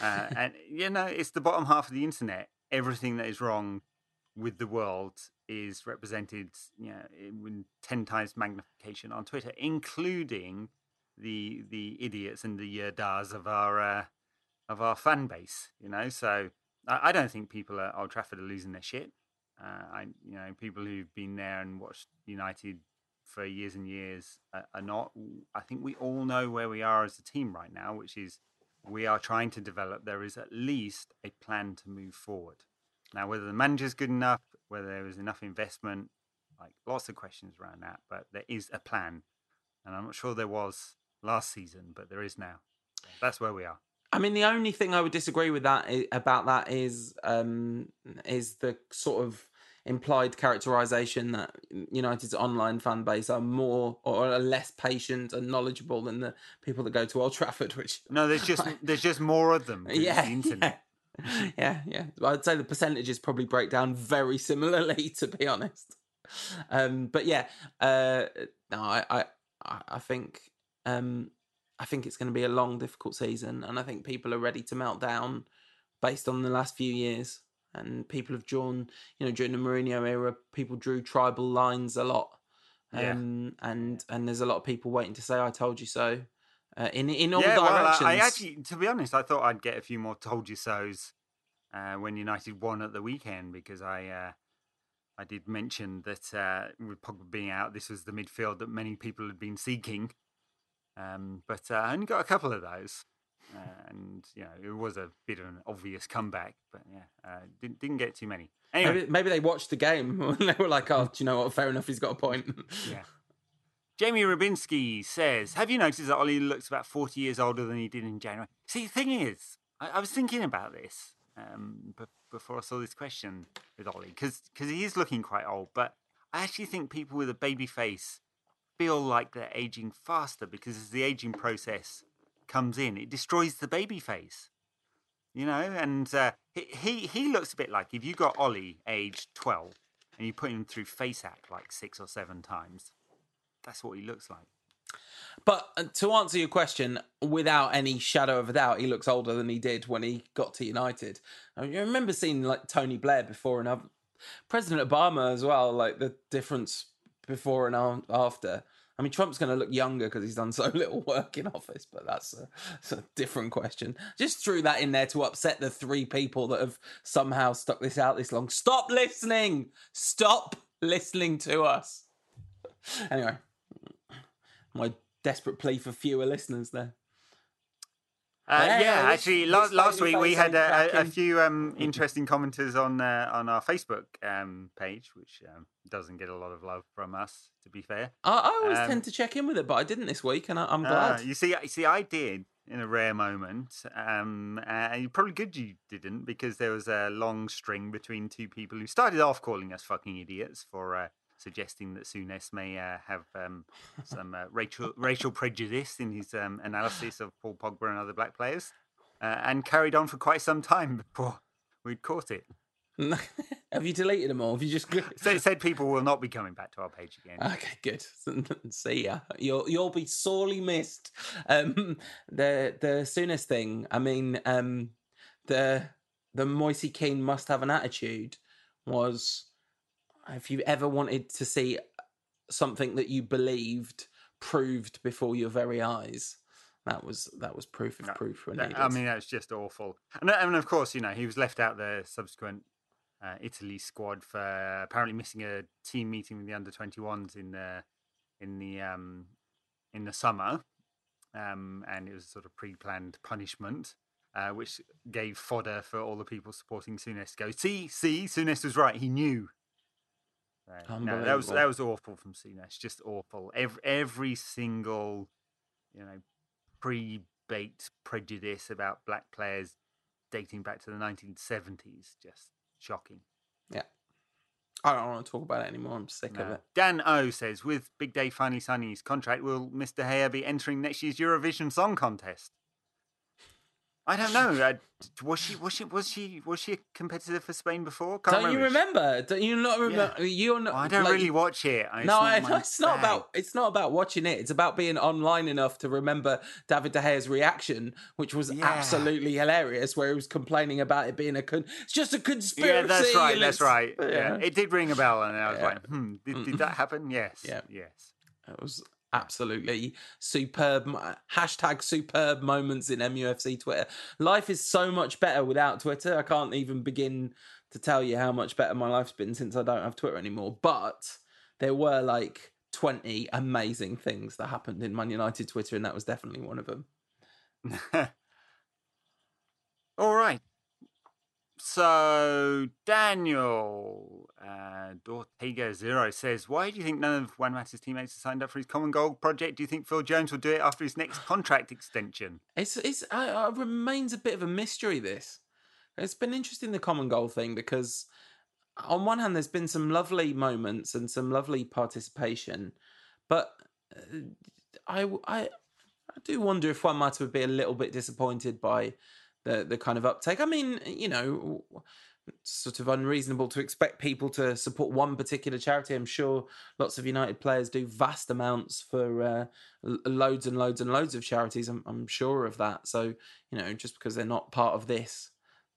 B: uh, and you know, it's the bottom half of the internet. Everything that is wrong with the world is represented, you know, in ten times magnification on Twitter, including the the idiots and the yerdas of our uh, of our fan base. You know, so I, I don't think people at Old Trafford are losing their shit. Uh, I, you know, people who've been there and watched United for years and years are, are not. I think we all know where we are as a team right now, which is we are trying to develop. There is at least a plan to move forward. Now, whether the manager's good enough, whether there was enough investment, like lots of questions around that, but there is a plan. And I'm not sure there was last season, but there is now. That's where we are.
A: I mean, the only thing I would disagree with that about that is um, is the sort of implied characterization that United's online fan base are more or are less patient and knowledgeable than the people that go to Old Trafford. <laughs> Which
B: no, there's just <laughs> there's just more of them.
A: Yeah, the internet. Yeah. yeah, yeah. I'd say the percentages probably break down very similarly, <laughs> to be honest. Um, but yeah, uh, no, I, I, I think, um, I think it's going to be a long, difficult season, and I think people are ready to melt down based on the last few years and people have drawn, you know, during the Mourinho era, people drew tribal lines a lot. Um, yeah. and and there's a lot of people waiting to say "I told you so" uh, in in all yeah, directions.
B: Well, I, I actually, to be honest, I thought I'd get a few more "told you so's" uh, when United won at the weekend because I uh, I did mention that uh, with Pogba being out, this was the midfield that many people had been seeking. Um, but uh, I only got a couple of those and you know it was a bit of an obvious comeback, but yeah, uh, didn't didn't get too many. Anyway,
A: maybe, maybe they watched the game <laughs> and they were like, "Oh, do you know what? Fair enough, he's got a point."
B: yeah. <laughs> Jamie Rubinsky says, "Have you noticed that Ollie looks about forty years older than he did in January?" See, the thing is, I, I was thinking about this um, b- before I saw this question with Ollie because he is looking quite old, but I actually think people with a baby face feel like they're aging faster because as the aging process comes in, it destroys the baby face. You know, and uh, he he looks a bit like if you got Ollie aged twelve and you put him through face FaceApp like six or seven times, that's what he looks like.
A: But uh, to answer your question, without any shadow of a doubt, he looks older than he did when he got to United. I, mean, I remember seeing like Tony Blair before and President Obama as well, like the difference before and after. I mean, Trump's going to look younger because he's done so <laughs> little work in office, but that's a, that's a, different question. Just threw that in there to upset the three people that have somehow stuck this out this long. Stop listening! Stop listening to us. <laughs> Anyway, my desperate plea for fewer listeners there.
B: Uh, yeah, yeah actually, last, last week we had a, a, few um, interesting commenters on uh, on our Facebook um, page, which um, doesn't get a lot of love from us, to be fair.
A: I, I always um, tend to check in with it, but I didn't this week, and I, am glad.
B: Uh, you see, you see, I did in a rare moment. Um, and probably good you didn't, because there was a long string between two people who started off calling us fucking idiots for uh, suggesting that Souness may uh, have um, some uh, racial racial prejudice in his um, analysis of Paul Pogba and other black players, uh, and carried on for quite some time <laughs> before we'd caught it. <laughs>
A: have you deleted them all? Have you just
B: so said people will not be coming back to our page again?
A: Okay, good. <laughs> See ya. You'll you'll be sorely missed. Um, the the Souness thing. I mean, um, the the Moise Kean must have an attitude was if you ever wanted to see something that you believed proved before your very eyes, that was that was proof of no, proof.
B: That, I mean, that's just awful. And, and of course, you know, he was left out the subsequent uh, Italy squad for apparently missing a team meeting with the under 21s in the in the um, in the summer, um, and it was sort of pre-planned punishment. Uh, which gave fodder for all the people supporting Souness. Go see, see, Souness was right. He knew No, that was that was awful from Souness. Just awful. Every every single, you know, pre-baked prejudice about black players dating back to the 1970s. Just shocking.
A: Yeah. I don't want to talk about it anymore. I'm sick no. of it.
B: Dan O says, with Big Day finally signing his contract, will Mr. Gea be entering next year's Eurovision Song Contest? I don't know. Uh, was she was she was she was she a competitor for Spain before?
A: Can't don't remember. you remember? Don't you not remember? Yeah. You're not.
B: Well, I don't
A: like,
B: really watch it.
A: It's no, not it's not about. It's not about watching it. It's about being online enough to remember David De Gea's reaction, which was yeah. absolutely hilarious, where he was complaining about it being a con- it's just a conspiracy.
B: Yeah, that's right. That's right. Yeah. yeah. it did ring a bell, and I was like, hmm, did, did that happen? Yes. Yeah. Yes.
A: It was absolutely superb uh, hashtag superb moments in MUFC Twitter. Life is so much better without Twitter. I can't even begin to tell you how much better my life's been since I don't have Twitter anymore. But there were like 20 amazing things that happened in Man United Twitter, and that was definitely one of them. <laughs>
B: All right. So Daniel uh, Dortega Zero says, "Why do you think none of Juan Mata's teammates have signed up for his Common Goal project? Do you think Phil Jones will do it after his next contract extension?"
A: It's it's uh, remains a bit of a mystery. This it's been interesting the Common Goal thing because on one hand, there's been some lovely moments and some lovely participation, but uh, I, I, I do wonder if Juan might have been a little bit disappointed by the the kind of uptake. I mean, you know, sort of unreasonable to expect people to support one particular charity. I'm sure lots of United players do vast amounts for uh, loads and loads and loads of charities. I'm, I'm sure of that. So you know, just because they're not part of this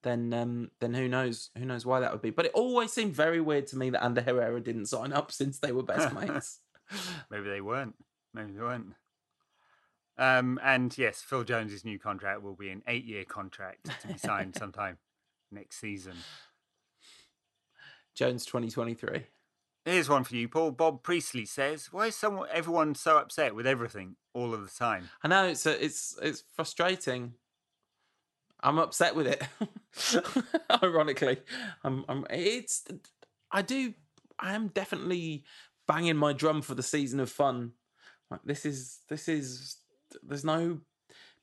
A: then um, then who knows who knows why that would be. But it always seemed very weird to me that Ander Herrera didn't sign up since they were best <laughs> mates.
B: Maybe they weren't. Maybe they weren't. Um, and yes, Phil Jones's new contract will be an eight-year contract to be signed <laughs> sometime next season.
A: Jones, twenty twenty-three.
B: Here's one for you, Paul. Bob Priestley says, "Why is someone, everyone so upset with everything all of the time?"
A: I know it's a, it's it's frustrating. I'm upset with it. <laughs> Ironically, I'm, I'm. It's. I do. I am definitely banging my drum for the season of fun. Like this is. This is. There's no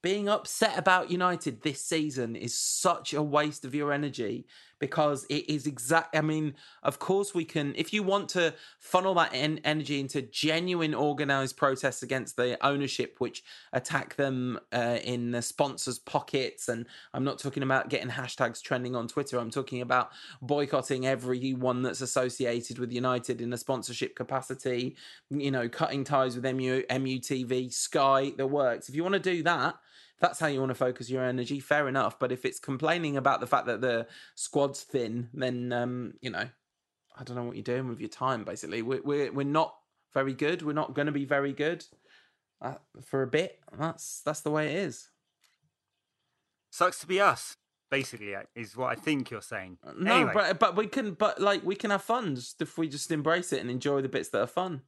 A: being upset about United this season is such a waste of your energy because it is exact. I mean, of course, we can, if you want to funnel that en- energy into genuine organized protests against the ownership, which attack them uh, in the sponsors' pockets. And I'm not talking about getting hashtags trending on Twitter, I'm talking about boycotting everyone that's associated with United in a sponsorship capacity, you know, cutting ties with MU, MUTV, Sky, the works. If you want to do that, that's how you want to focus your energy, fair enough. But if it's complaining about the fact that the squad's thin, then um, you know, I don't know what you're doing with your time. Basically, we're we're, we're not very good. We're not going to be very good uh, for a bit. That's that's the way it is.
B: Sucks to be us. Basically, uh, is what I think you're saying.
A: Uh, no, anyway. but but we can, but like we can have fun just if we just embrace it and enjoy the bits that are fun.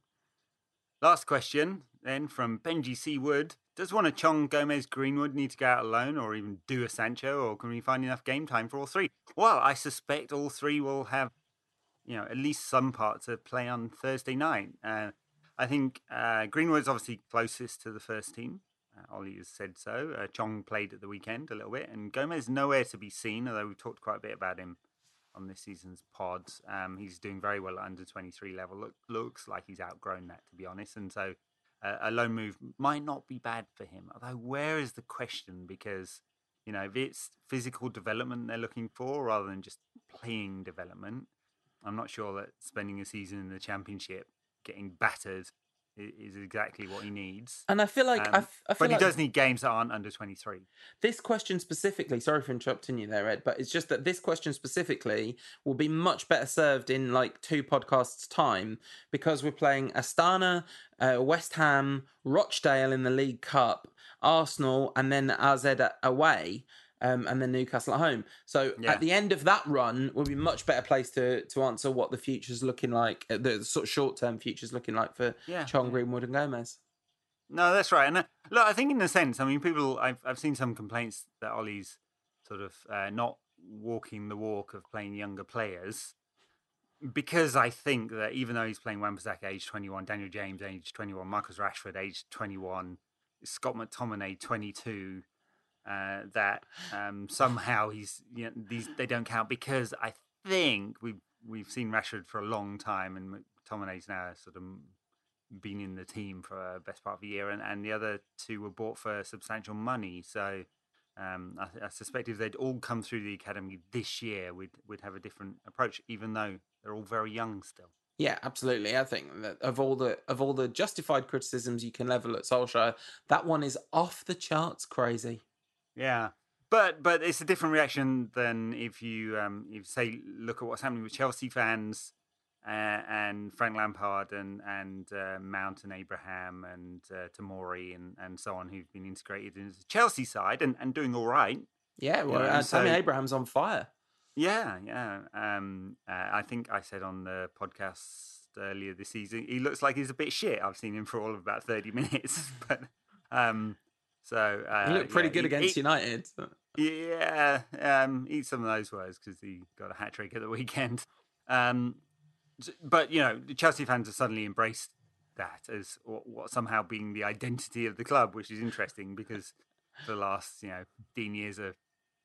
B: Last question then from Benji C. Wood. Does one of Chong, Gomez, Greenwood need to go out alone or even do a Sancho, or can we find enough game time for all three? Well, I suspect all three will have, you know, at least some part to play on Thursday night. Uh, I think uh, Greenwood's obviously closest to the first team. Uh, Ollie has said so. Uh, Chong played at the weekend a little bit, and Gomez nowhere to be seen, although we've talked quite a bit about him on this season's pods. Um, he's doing very well at under 23 level. Look, looks like he's outgrown that, to be honest. And so a loan move might not be bad for him. Although, where is the question? Because you know, if it's physical development they're looking for rather than just playing development, I'm not sure that spending a season in the championship getting battered is exactly what he needs.
A: And I feel like, um, I, f- I feel
B: but
A: like
B: he does need games that aren't under twenty three.
A: This question specifically, sorry for interrupting you there, Ed, but it's just that this question specifically will be much better served in like two podcasts time because we're playing Astana, uh, West Ham, Rochdale in the League Cup, Arsenal, and then AZ away um, and then Newcastle at home. So yeah. at the end of that run, we'll be much better placed to to answer what the future's looking like, uh, the sort of short term future's looking like for yeah. Chong, Greenwood, and Gomez.
B: No, that's right. And uh, look, I think in a sense, I mean, people, I've I've seen some complaints that Ollie's sort of uh, not walking the walk of playing younger players. Because I think that even though he's playing Wan-Bissaka age 21, Daniel James age 21, Marcus Rashford age 21, Scott McTominay 22, uh, that um, somehow he's you know, these they don't count because I think we've we've seen Rashford for a long time and McTominay's now sort of been in the team for a best part of a year, and, and the other two were bought for substantial money. So um, I, I, suspect if they'd all come through the academy this year, we'd we'd have a different approach, even though they're all very young still.
A: Yeah, absolutely. I think that of all the of all the justified criticisms you can level at Solskjaer, that one is off the charts crazy.
B: Yeah. But but it's a different reaction than if you um if say look at what's happening with Chelsea fans uh, and Frank Lampard and and uh, Mount and Abraham and uh, Tomori and and so on who've been integrated into the Chelsea side and, and doing all right.
A: Yeah, well, you know, uh, so, Tammy Abraham's on fire.
B: Yeah, yeah. Um, uh, I think I said on the podcast earlier this season he looks like he's a bit shit. I've seen him for all of about thirty <laughs> minutes, but um, so
A: uh, he looked pretty yeah, good he, against he, United.
B: Yeah, um, eat some of those words because he got a hat trick at the weekend. <laughs> Um, but you know, the Chelsea fans have suddenly embraced that as what, what, somehow being the identity of the club, which is interesting because for the last you know 15 years of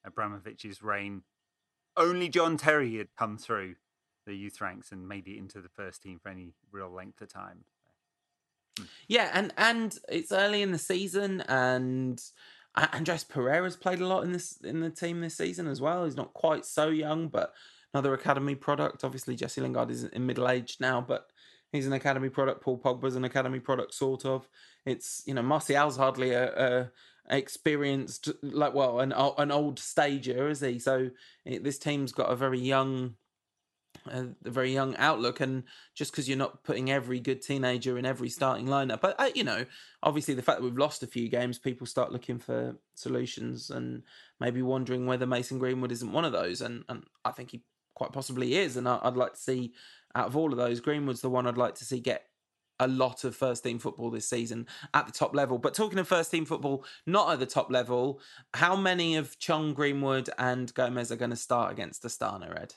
B: Abramovich's reign, only John Terry had come through the youth ranks and made it into the first team for any real length of time.
A: Yeah, and and it's early in the season, and uh, Andreas Pereira's played a lot in this in the team this season as well. He's not quite so young, but another academy product. Obviously, Jesse Lingard is in middle age now, but he's an academy product. Paul Pogba's an academy product, sort of. It's you know Martial's hardly a, a experienced like well an an old stager, is he? So it, this team's got a very young a, a very young outlook. And just because you're not putting every good teenager in every starting lineup, but uh, you know, obviously the fact that we've lost a few games, people start looking for solutions and maybe wondering whether Mason Greenwood isn't one of those. And and I think he quite possibly is. And I, I'd like to see out of all of those, Greenwood's the one I'd like to see get a lot of first team football this season at the top level. But talking of first team football, not at the top level, how many of Chong, Greenwood, and Gomez are going to start against Astana, Ed?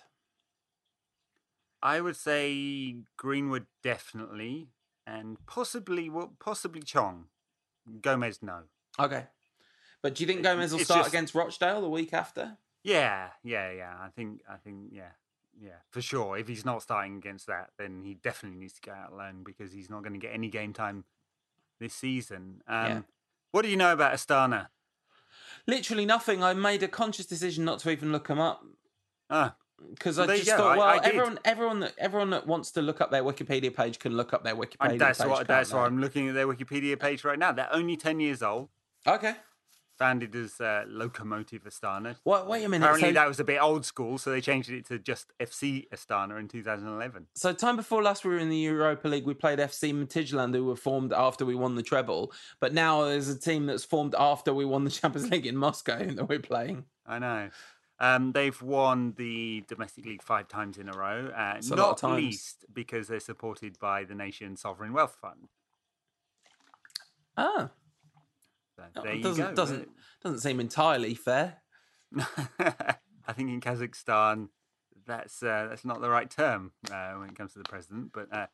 B: I would say Greenwood definitely, and possibly well, possibly Chong. Gomez, no.
A: Okay, but do you think Gomez will start just... against Rochdale the week after?
B: Yeah, yeah, yeah. I think, I think, yeah, yeah, for sure. If he's not starting against that, then he definitely needs to go out alone because he's not going to get any game time this season. Um, yeah. What do you know about Astana?
A: Literally nothing. I made a conscious decision not to even look him up.
B: Ah,
A: because I just thought, well, I, I everyone, everyone that everyone that wants to look up their Wikipedia page can look up their Wikipedia
B: and that's
A: page.
B: What, that's why I'm looking at their Wikipedia page right now. They're only ten years old.
A: Okay.
B: Founded as uh, Lokomotiv Astana.
A: What? Wait a minute.
B: Apparently, so, that was a bit old school, so they changed it to just FC Astana in 2011.
A: So, time before last, we were in the Europa League. We played FC Midtjylland, who were formed after we won the treble. But now there's a team that's formed after we won the Champions League in Moscow that we're playing.
B: I know. Um, they've won the domestic league five times in a row, uh, not least because they're supported by the nation's sovereign wealth fund.
A: Ah,
B: so there
A: doesn't,
B: you go.
A: Doesn't doesn't seem entirely fair. <laughs>
B: I think in Kazakhstan, that's uh, that's not the right term uh, when it comes to the president. But uh,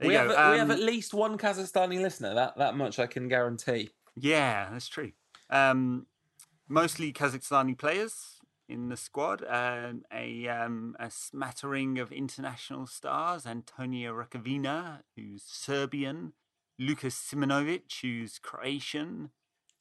A: we have, um, we have at least one Kazakhstani listener. That that much I can guarantee.
B: Yeah, that's true. Um, mostly Kazakhstani players in the squad. Um, a um, a smattering of international stars: Antonio Rukavina, who's Serbian, Lucas Šimunović, who's Croatian,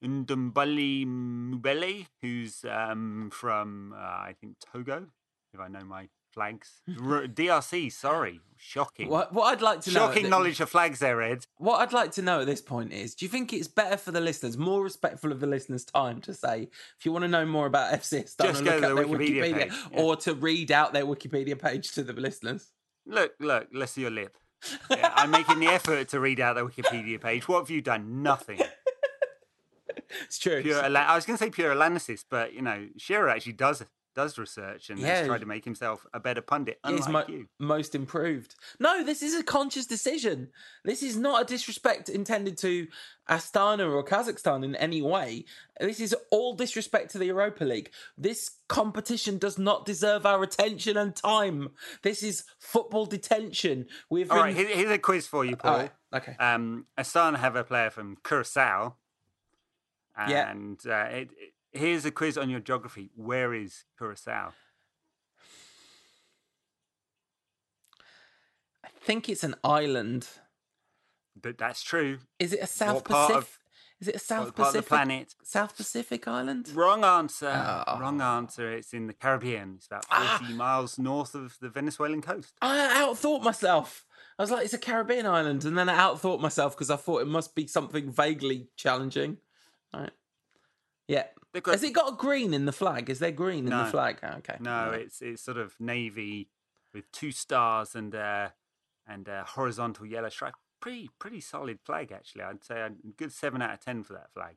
B: Ndombe Mubele, who's um, from uh, I think Togo, if I know my flags. <laughs> DRC, sorry. Shocking.
A: What, what I'd like to
B: know. Shocking knowledge of flags there, Ed.
A: What I'd like to know at this point is do you think it's better for the listeners, more respectful of the listeners' time to say, if you want to know more about <laughs> FC Astana,
B: Just look at their Wikipedia, Wikipedia page,
A: yeah. or to read out their Wikipedia page to the listeners?
B: Look, look, let's see your lip. <laughs> Yeah, I'm making the effort to read out the Wikipedia page. What have you done? Nothing.
A: It's true.
B: Pure, I was going to say pure analysis, but you know, Shearer actually does does research and yeah. has tried to make himself a better pundit, unlike mo- you.
A: Most improved. No, this is a conscious decision. This is not a disrespect intended to Astana or Kazakhstan in any way. This is all disrespect to the Europa League. This competition does not deserve our attention and time. This is football detention. We've
B: all been... right. Here's a quiz for you, Paul. Right.
A: Okay.
B: Um, Astana have a player from Curacao, and yeah. uh, it, it Here's a quiz on your geography. Where is Curacao?
A: I think it's an island.
B: But that's true.
A: Is it a South Pacific? Of, is it a South Pacific
B: planet?
A: South Pacific island?
B: Wrong answer. Oh. Wrong answer. It's in the Caribbean. It's about ah. forty ah. miles north of the Venezuelan coast.
A: I outthought myself. I was like, it's a Caribbean island, and then I outthought myself because I thought it must be something vaguely challenging. Right. Yeah. Got... Has it got a green in the flag? Is there green no. in the flag? Oh, okay.
B: No, right. it's it's sort of navy with two stars and uh, and a horizontal yellow stripe. Pretty pretty solid flag actually. I'd say a good seven out of ten for that flag.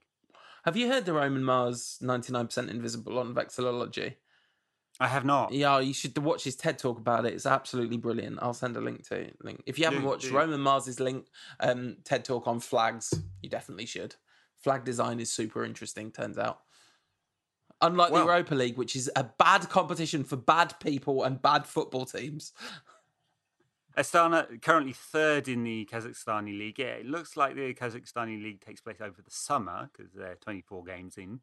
A: Have you heard the Roman Mars ninety nine percent invisible on vexillology?
B: I have not.
A: Yeah, you should watch his TED talk about it. It's absolutely brilliant. I'll send a link to link. If you haven't do, watched do. Roman Mars's link um, TED talk on flags, you definitely should. Flag design is super interesting. Turns out. Unlike well, the Europa League, which is a bad competition for bad people and bad football teams.
B: Astana currently third in the Kazakhstani league. Yeah, it looks like the Kazakhstani league takes place over the summer because they're 24 games in.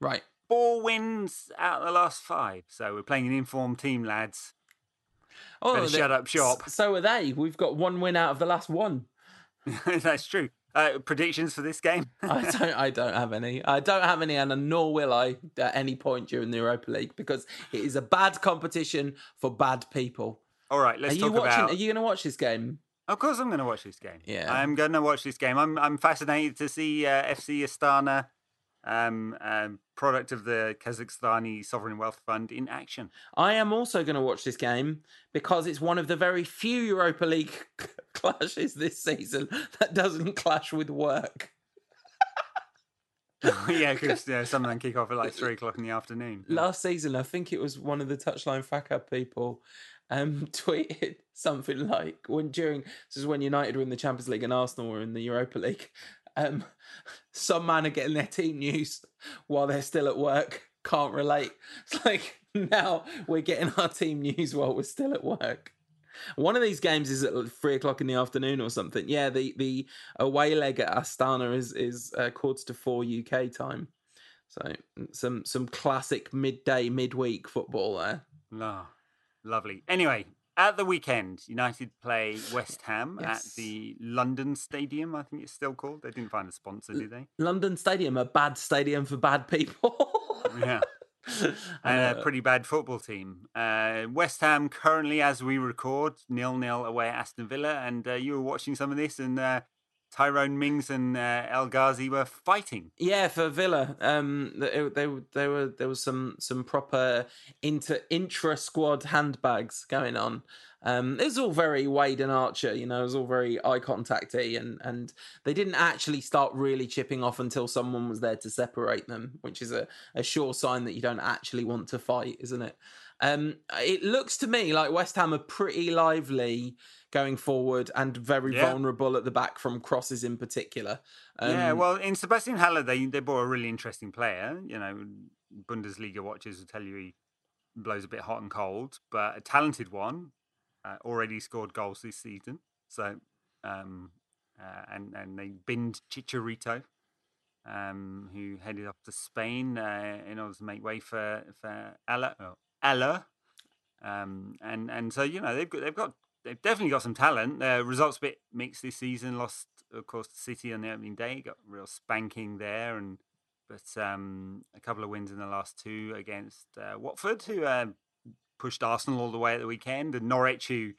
A: Right.
B: Four wins out of the last five. So we're playing an informed team, lads. Oh, Better shut up shop.
A: So are they. We've got one win out of the last one. <laughs>
B: That's true. Uh, predictions for this game? <laughs>
A: I don't. I don't have any. I don't have any, and nor will I at any point during the Europa League because it is a bad competition for bad people.
B: All right, let's
A: are
B: talk
A: you watching,
B: about.
A: Are you going to watch this game?
B: Of course, I'm going to watch this game.
A: Yeah,
B: I'm going to watch this game. I'm I'm fascinated to see uh, FC Astana um, um, product of the Kazakhstani Sovereign Wealth Fund in action.
A: I am also going to watch this game because it's one of the very few Europa League <laughs> clashes this season that doesn't clash with work. <laughs>
B: yeah, because yeah, some of them kick off at like three o'clock in the afternoon.
A: Last season, I think it was one of the touchline Fracas people um, <laughs> tweeted something like when during this is when United were in the Champions League and Arsenal were in the Europa League, um, <laughs> some man are getting their team news while they're still at work. Can't relate. It's like <laughs> now we're getting our team news while we're still at work. One of these games is at three o'clock in the afternoon or something. Yeah, the the away leg at Astana is is uh, quarter to four UK time. So some some classic midday midweek football there.
B: No, lovely. Anyway, at the weekend, United play West Ham yes. at the London Stadium. I think it's still called. They didn't find a sponsor, did they?
A: London Stadium, a bad stadium for bad people.
B: yeah. <laughs> and a pretty bad football team. Uh, West Ham currently, as we record, nil nil away at Aston Villa, and uh, you were watching some of this, and uh, Tyrone Mings and uh, El Ghazi were fighting.
A: Yeah, for Villa, um, they, they, they were there was some some proper inter intra squad handbags going on. Um, it was all very Wade and Archer, you know, it was all very eye contacty, and and they didn't actually start really chipping off until someone was there to separate them, which is a, a sure sign that you don't actually want to fight, isn't it? Um, it looks to me like West Ham are pretty lively going forward and very yeah. vulnerable at the back from crosses in particular.
B: Um, yeah, well, in Sebastian Haller, they they bought a really interesting player. You know, Bundesliga watchers will tell you he blows a bit hot and cold, but a talented one. Uh, already scored goals this season, so um, uh, and and they binned Chicharito, um, who headed off to Spain uh, in order to make way for for Haller. Oh, Ella. Um, and and so you know they've got they've got they've definitely got some talent. Their results a bit mixed this season. Lost, of course, to City on the opening day. Got real spanking there, and but um, a couple of wins in the last two against uh, Watford, who uh, pushed Arsenal all the way at the weekend, and Norwich, who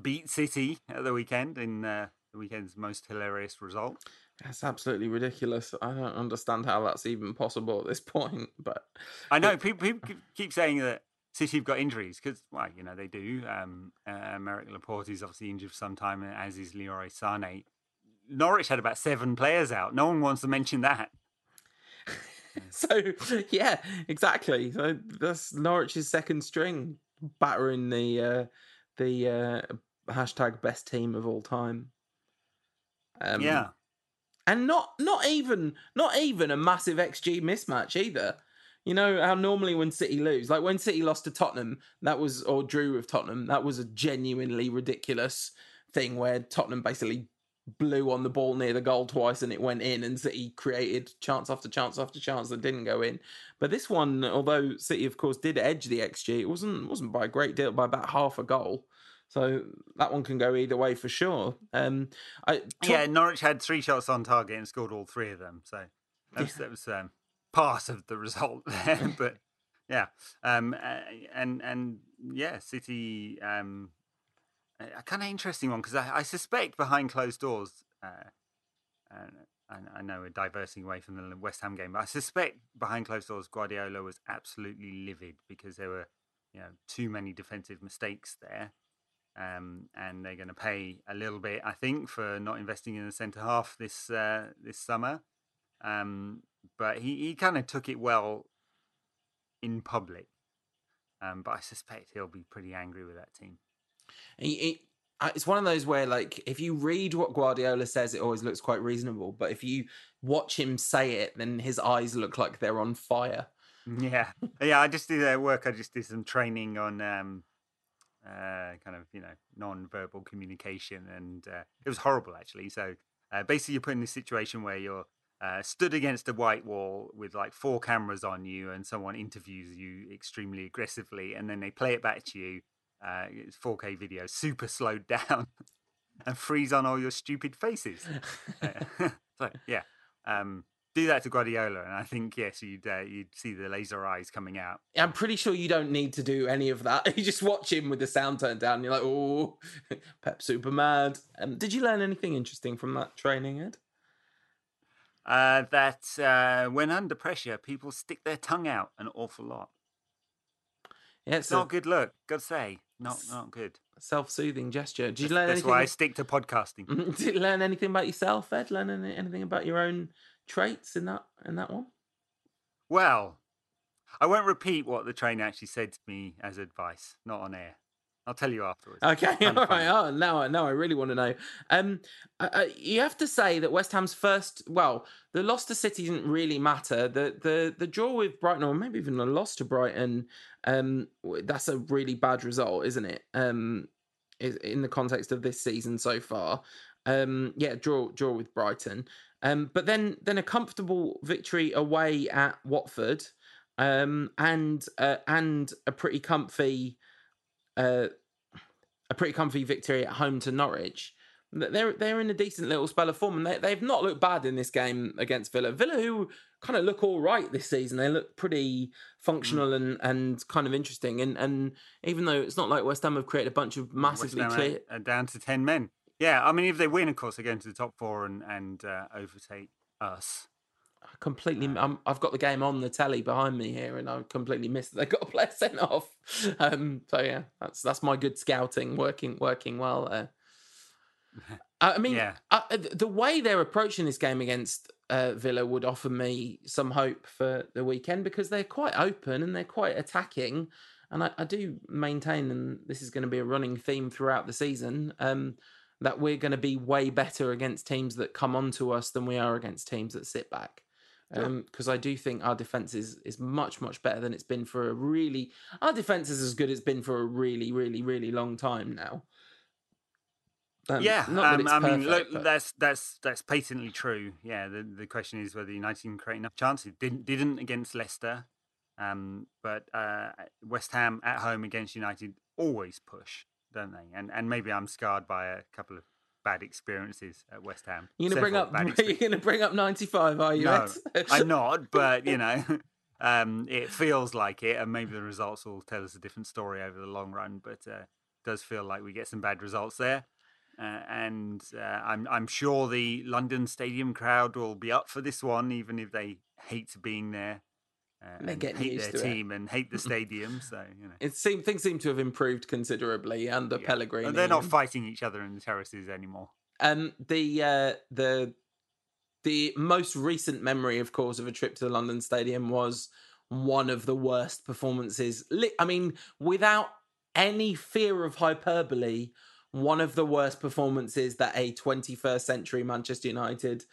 B: beat City at the weekend in uh, the weekend's most hilarious result.
A: That's absolutely ridiculous. I don't understand how that's even possible at this <laughs> point. But
B: I know people, people keep saying that City have got injuries because, well, you know, they do. Um, uh, Aymeric Laporte is obviously injured for some time, as is Leroy Sane. Norwich had about seven players out. No one wants to mention that. <laughs>
A: so, yeah, exactly. So that's Norwich's second string battering the uh, the uh, hashtag best team of all time.
B: Um, yeah,
A: and not not even not even a massive XG mismatch either. You know how normally when City lose, like when City lost to Tottenham, that was or drew with Tottenham, that was a genuinely ridiculous thing where Tottenham basically blew on the ball near the goal twice and it went in and City created chance after chance after chance that didn't go in. But this one, although City of course did edge the XG, it wasn't wasn't by a great deal by about half a goal. So that one can go either way for sure. Um, I,
B: yeah, Norwich had three shots on target and scored all three of them. So that was, yeah. that was um, part of the result <laughs> there. <laughs> but yeah, um, and and yeah, City. Um, a kind of interesting one because I, I, suspect behind closed doors, uh, and I know we're diverting away from the West Ham game, but I suspect behind closed doors, Guardiola was absolutely livid because there were, you know, too many defensive mistakes there. Um, and they're going to pay a little bit, I think, for not investing in the centre half this uh, this summer. Um, but he, he kind of took it well in public. Um, but I suspect he'll be pretty angry with that team.
A: He, it's one of those where, like, if you read what Guardiola says, it always looks quite reasonable. But if you watch him say it, then his eyes look like they're on fire. <laughs>
B: Yeah, yeah. I just did uh, work. I just did some training on um, uh, kind of you know non-verbal communication, and uh, it was horrible actually. So uh, basically, you're put in this situation where you're uh, stood against a white wall with like four cameras on you, and someone interviews you extremely aggressively, and then they play it back to you, uh, it's 4K video, super slowed <laughs> down, and freeze on all your stupid faces. <laughs> so yeah, um, do that to Guardiola, and I think yes, you'd uh, you'd see the laser eyes coming out.
A: I'm pretty sure you don't need to do any of that. <laughs> You just watch him with the sound turned down, you're like, oh, Pep Superman. Um, did you learn anything interesting from that training, Ed?
B: Uh, that uh, when under pressure, people stick their tongue out an awful lot.
A: Yeah,
B: it's not a good look. Gotta say, not not good.
A: Self-soothing gesture. Did you learn
B: that's
A: anything?
B: why I stick to podcasting.
A: Did you learn anything about yourself, Ed? Learn anything about your own traits in that in that one?
B: Well, I won't repeat what the trainer actually said to me as advice, not on air. I'll tell you afterwards.
A: Okay, <laughs> all right. Oh, now, now I really want to know. Um, uh, you have to say that West Ham's first, well, the loss to City didn't really matter. The the the draw with Brighton, or maybe even a loss to Brighton, um, that's a really bad result, isn't it? Um, in the context of this season so far. Um, yeah, draw draw with Brighton. Um, but then then a comfortable victory away at Watford, um, and uh, and a pretty comfy uh, a pretty comfy victory at home to Norwich. They're they're in a decent little spell of form, and they they've not looked bad in this game against Villa. Villa, who kind of look all right this season, they look pretty functional mm. and, and kind of interesting. And and even though it's not like West Ham have created a bunch of massively clear,
B: down to ten men. Yeah, I mean, if they win, of course, they go into the top four and and uh, overtake us
A: completely. i have got the game on the telly behind me here, and I completely missed that they got a player sent off. Um, so yeah, that's that's my good scouting working working well there. I <laughs> mean, yeah. I, uh, the way they're approaching this game against uh, Villa would offer me some hope for the weekend because they're quite open and they're quite attacking. And I, I do maintain, and this is going to be a running theme throughout the season, um, that we're going to be way better against teams that come onto us than we are against teams that sit back because um, I do think our defense is is much much better than it's been for a really. Our defense is as good as it's been for a really really really long time now.
B: Um, yeah, um, I mean, look, but... that's that's that's patently true. Yeah, the the question is whether United can create enough chances. Didn't didn't against Leicester, um, but uh, West Ham at home against United always push, don't they? And and maybe I'm scarred by a couple of bad experiences at West Ham.
A: You're gonna bring up. <laughs> You're gonna bring up 95, are you?
B: No, <laughs> I'm not. But you know, <laughs> um, it feels like it, and maybe the results will tell us a different story over the long run. But uh, it does feel like we get some bad results there. Uh, and uh, I'm I'm sure the London Stadium crowd will be up for this one, even if they hate being there. Uh, they get hate their team
A: it.
B: and hate the <laughs> stadium. So you know,
A: it seem things seem to have improved considerably under yeah. Pellegrini.
B: And they're not fighting each other in the terraces anymore.
A: Um, the uh, the the most recent memory, of course, of a trip to the London Stadium was one of the worst performances. I mean, without any fear of hyperbole, one of the worst performances that a 21st century Manchester United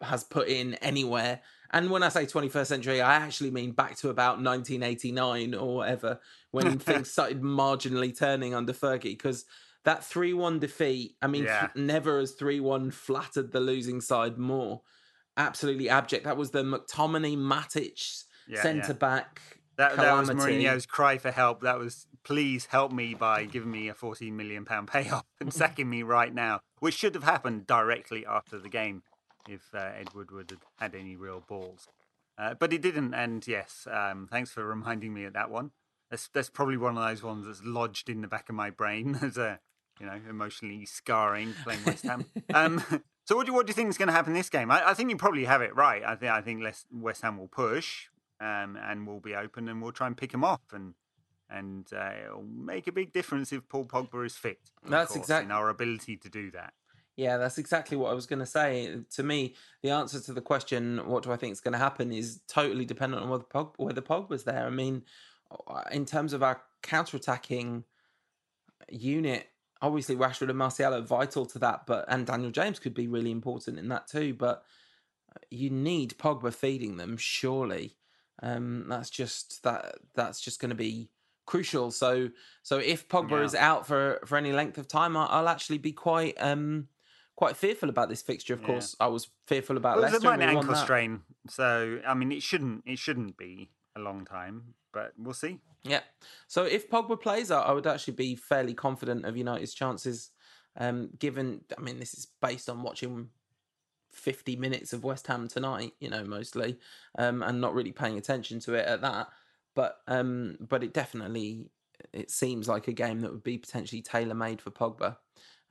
A: has put in anywhere. And when I say 21st century, I actually mean back to about 1989 or whatever, when <laughs> things started marginally turning under Fergie. Because that 3 1 defeat, I mean, yeah. <laughs> never has 3 1 flattered the losing side more. Absolutely abject. That was the McTominay Matic yeah, centre back.
B: That, that, was Mourinho's cry for help. That was, please help me by giving me a 14 million pound payoff and sacking me right now, which should have happened directly after the game if uh, Ed Woodward had had any real balls. Uh, but he didn't, and yes, um, thanks for <laughs> reminding me of that one. That's that's probably one of those ones that's lodged in the back of my brain <laughs> as a you know emotionally scarring playing West Ham. um, <laughs> so what do you, what do you think is going to happen this game? I, I, think you probably have it right. I think I think West Ham will push um, and will be open, and we'll try and pick them off and and uh, it'll make a big difference if Paul Pogba is fit. That's exactly in our ability to do that.
A: Yeah, that's exactly what I was going to say. To me, the answer to the question, what do I think is going to happen, is totally dependent on whether Pog, whether Pogba's there. I mean, uh, in terms of our counter-attacking unit, obviously Rashford and Martial are vital to that, but and Daniel James could be really important in that too. But uh, you need Pogba feeding them, surely. Um, that's just that. That's just going to be crucial. So, so if Pogba yeah. is out for for any length of time, I'll, I'll actually be quite um quite fearful about this fixture. Of course, I was fearful about well, Leicester.
B: It's a minor ankle strain, so I mean, it shouldn't it shouldn't be a long time. but we'll see.
A: Yeah. So if Pogba plays, I would actually be fairly confident of United's chances. Um, given, I mean, this is based on watching 50 minutes of West Ham tonight, you know, mostly, um, and not really paying attention to it at that. But um, but it definitely it seems like a game that would be potentially tailor made for Pogba,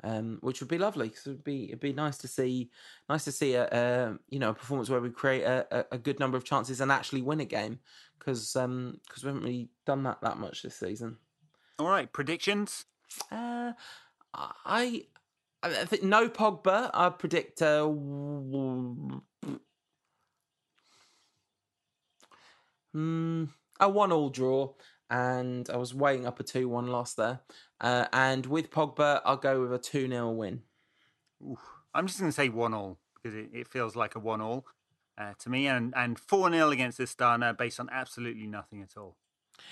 A: um, which would be lovely. Cause it'd be it'd be nice to see nice to see a, a you know a performance where we create a, a good number of chances and actually win a game because um because we haven't really done that that much this season.
B: All right, predictions.
A: Uh, I I think no Pogba. I predict uh, mm, a one-all draw, and I was weighing up a two-one loss there. Uh, and with Pogba, I'll go with a two 0 win.
B: Ooh, I'm just going to say one-all because it, it feels like a one-all uh, to me, and and four 0 against Astana based on absolutely nothing at all.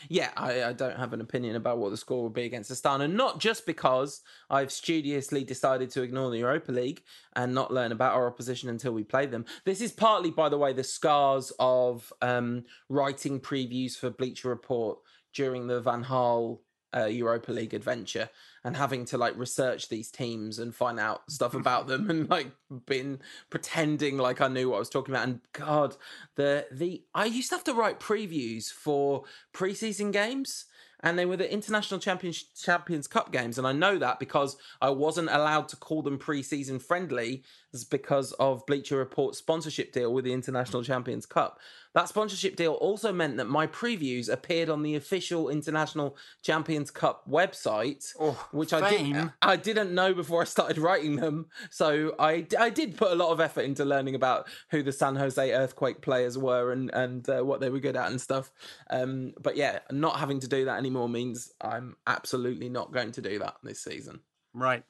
A: Yeah, I, I, don't have an opinion about what the score will be against Astana, not just because I've studiously decided to ignore the Europa League and not learn about our opposition until we play them. This is partly, by the way, the scars of um, writing previews for Bleacher Report during the Van Gaal uh, Europa League adventure and having to like research these teams and find out <laughs> stuff about them and like been pretending like I knew what I was talking about. And God, the the I used to have to write previews for preseason games and they were the international champions champions cup games and i know that because i wasn't allowed to call them preseason friendly because of bleacher report sponsorship deal with the international champions cup that sponsorship deal also meant that my previews appeared on the official international champions cup website
B: oh,
A: which i didn't i didn't know before i started writing them so i i did put a lot of effort into learning about who the san jose earthquake players were and and uh, what they were good at and stuff um but yeah not having to do that anymore means I'm absolutely not going to do that this season.
B: Right.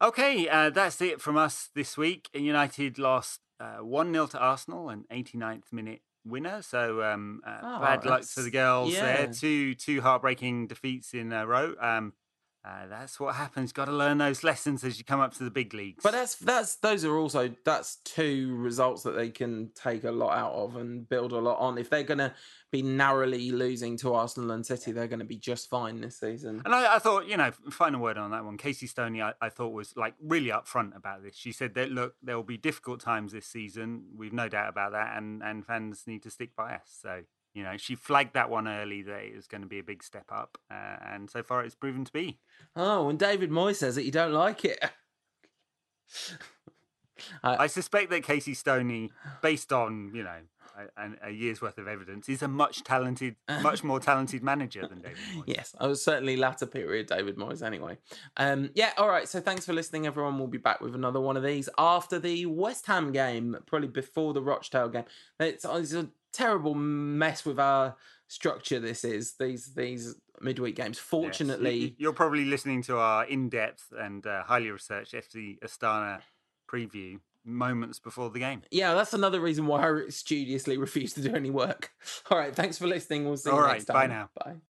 B: Okay, uh, that's it from us this week. United lost uh, 1 uh, 0 to Arsenal, an 89th minute winner. So um, uh, oh, bad luck to the girls yeah. there. Two two heartbreaking defeats in a row. Um, uh, that's what happens. Got to learn those lessons as you come up to the big leagues.
A: But that's that's those are also that's two results that they can take a lot out of and build a lot on. If they're going to be narrowly losing to Arsenal and City, they're going to be just fine this season.
B: And I, I thought, you know, final word on that one. Casey Stoney, I, I, thought was like really upfront about this. She said that look, there will be difficult times this season. We've no doubt about that, and and fans need to stick by us. So you know, she flagged that one early that it was going to be a big step up, uh, and so far it's proven to be.
A: Oh, when David Moyes says it, you don't like it. <laughs>
B: I, I, suspect that Casey Stoney, based on you know a, a, year's worth of evidence, He's a much talented, much more <laughs> talented manager than David Moyes.
A: Yes, I was certainly latter period David Moyes anyway. Um, yeah, all right. So thanks for listening, everyone. We'll be back with another one of these after the West Ham game, probably before the Rochdale game. It's, it's a terrible mess with our structure. This is these these midweek games. Fortunately, yes.
B: you're probably listening to our in-depth and uh, highly researched FC Astana preview moments before the game.
A: Yeah, that's another reason why I studiously <laughs> refuse to do any work. All right, thanks for listening. We'll see
B: All
A: you
B: right,
A: next time.
B: Bye now.
A: Bye.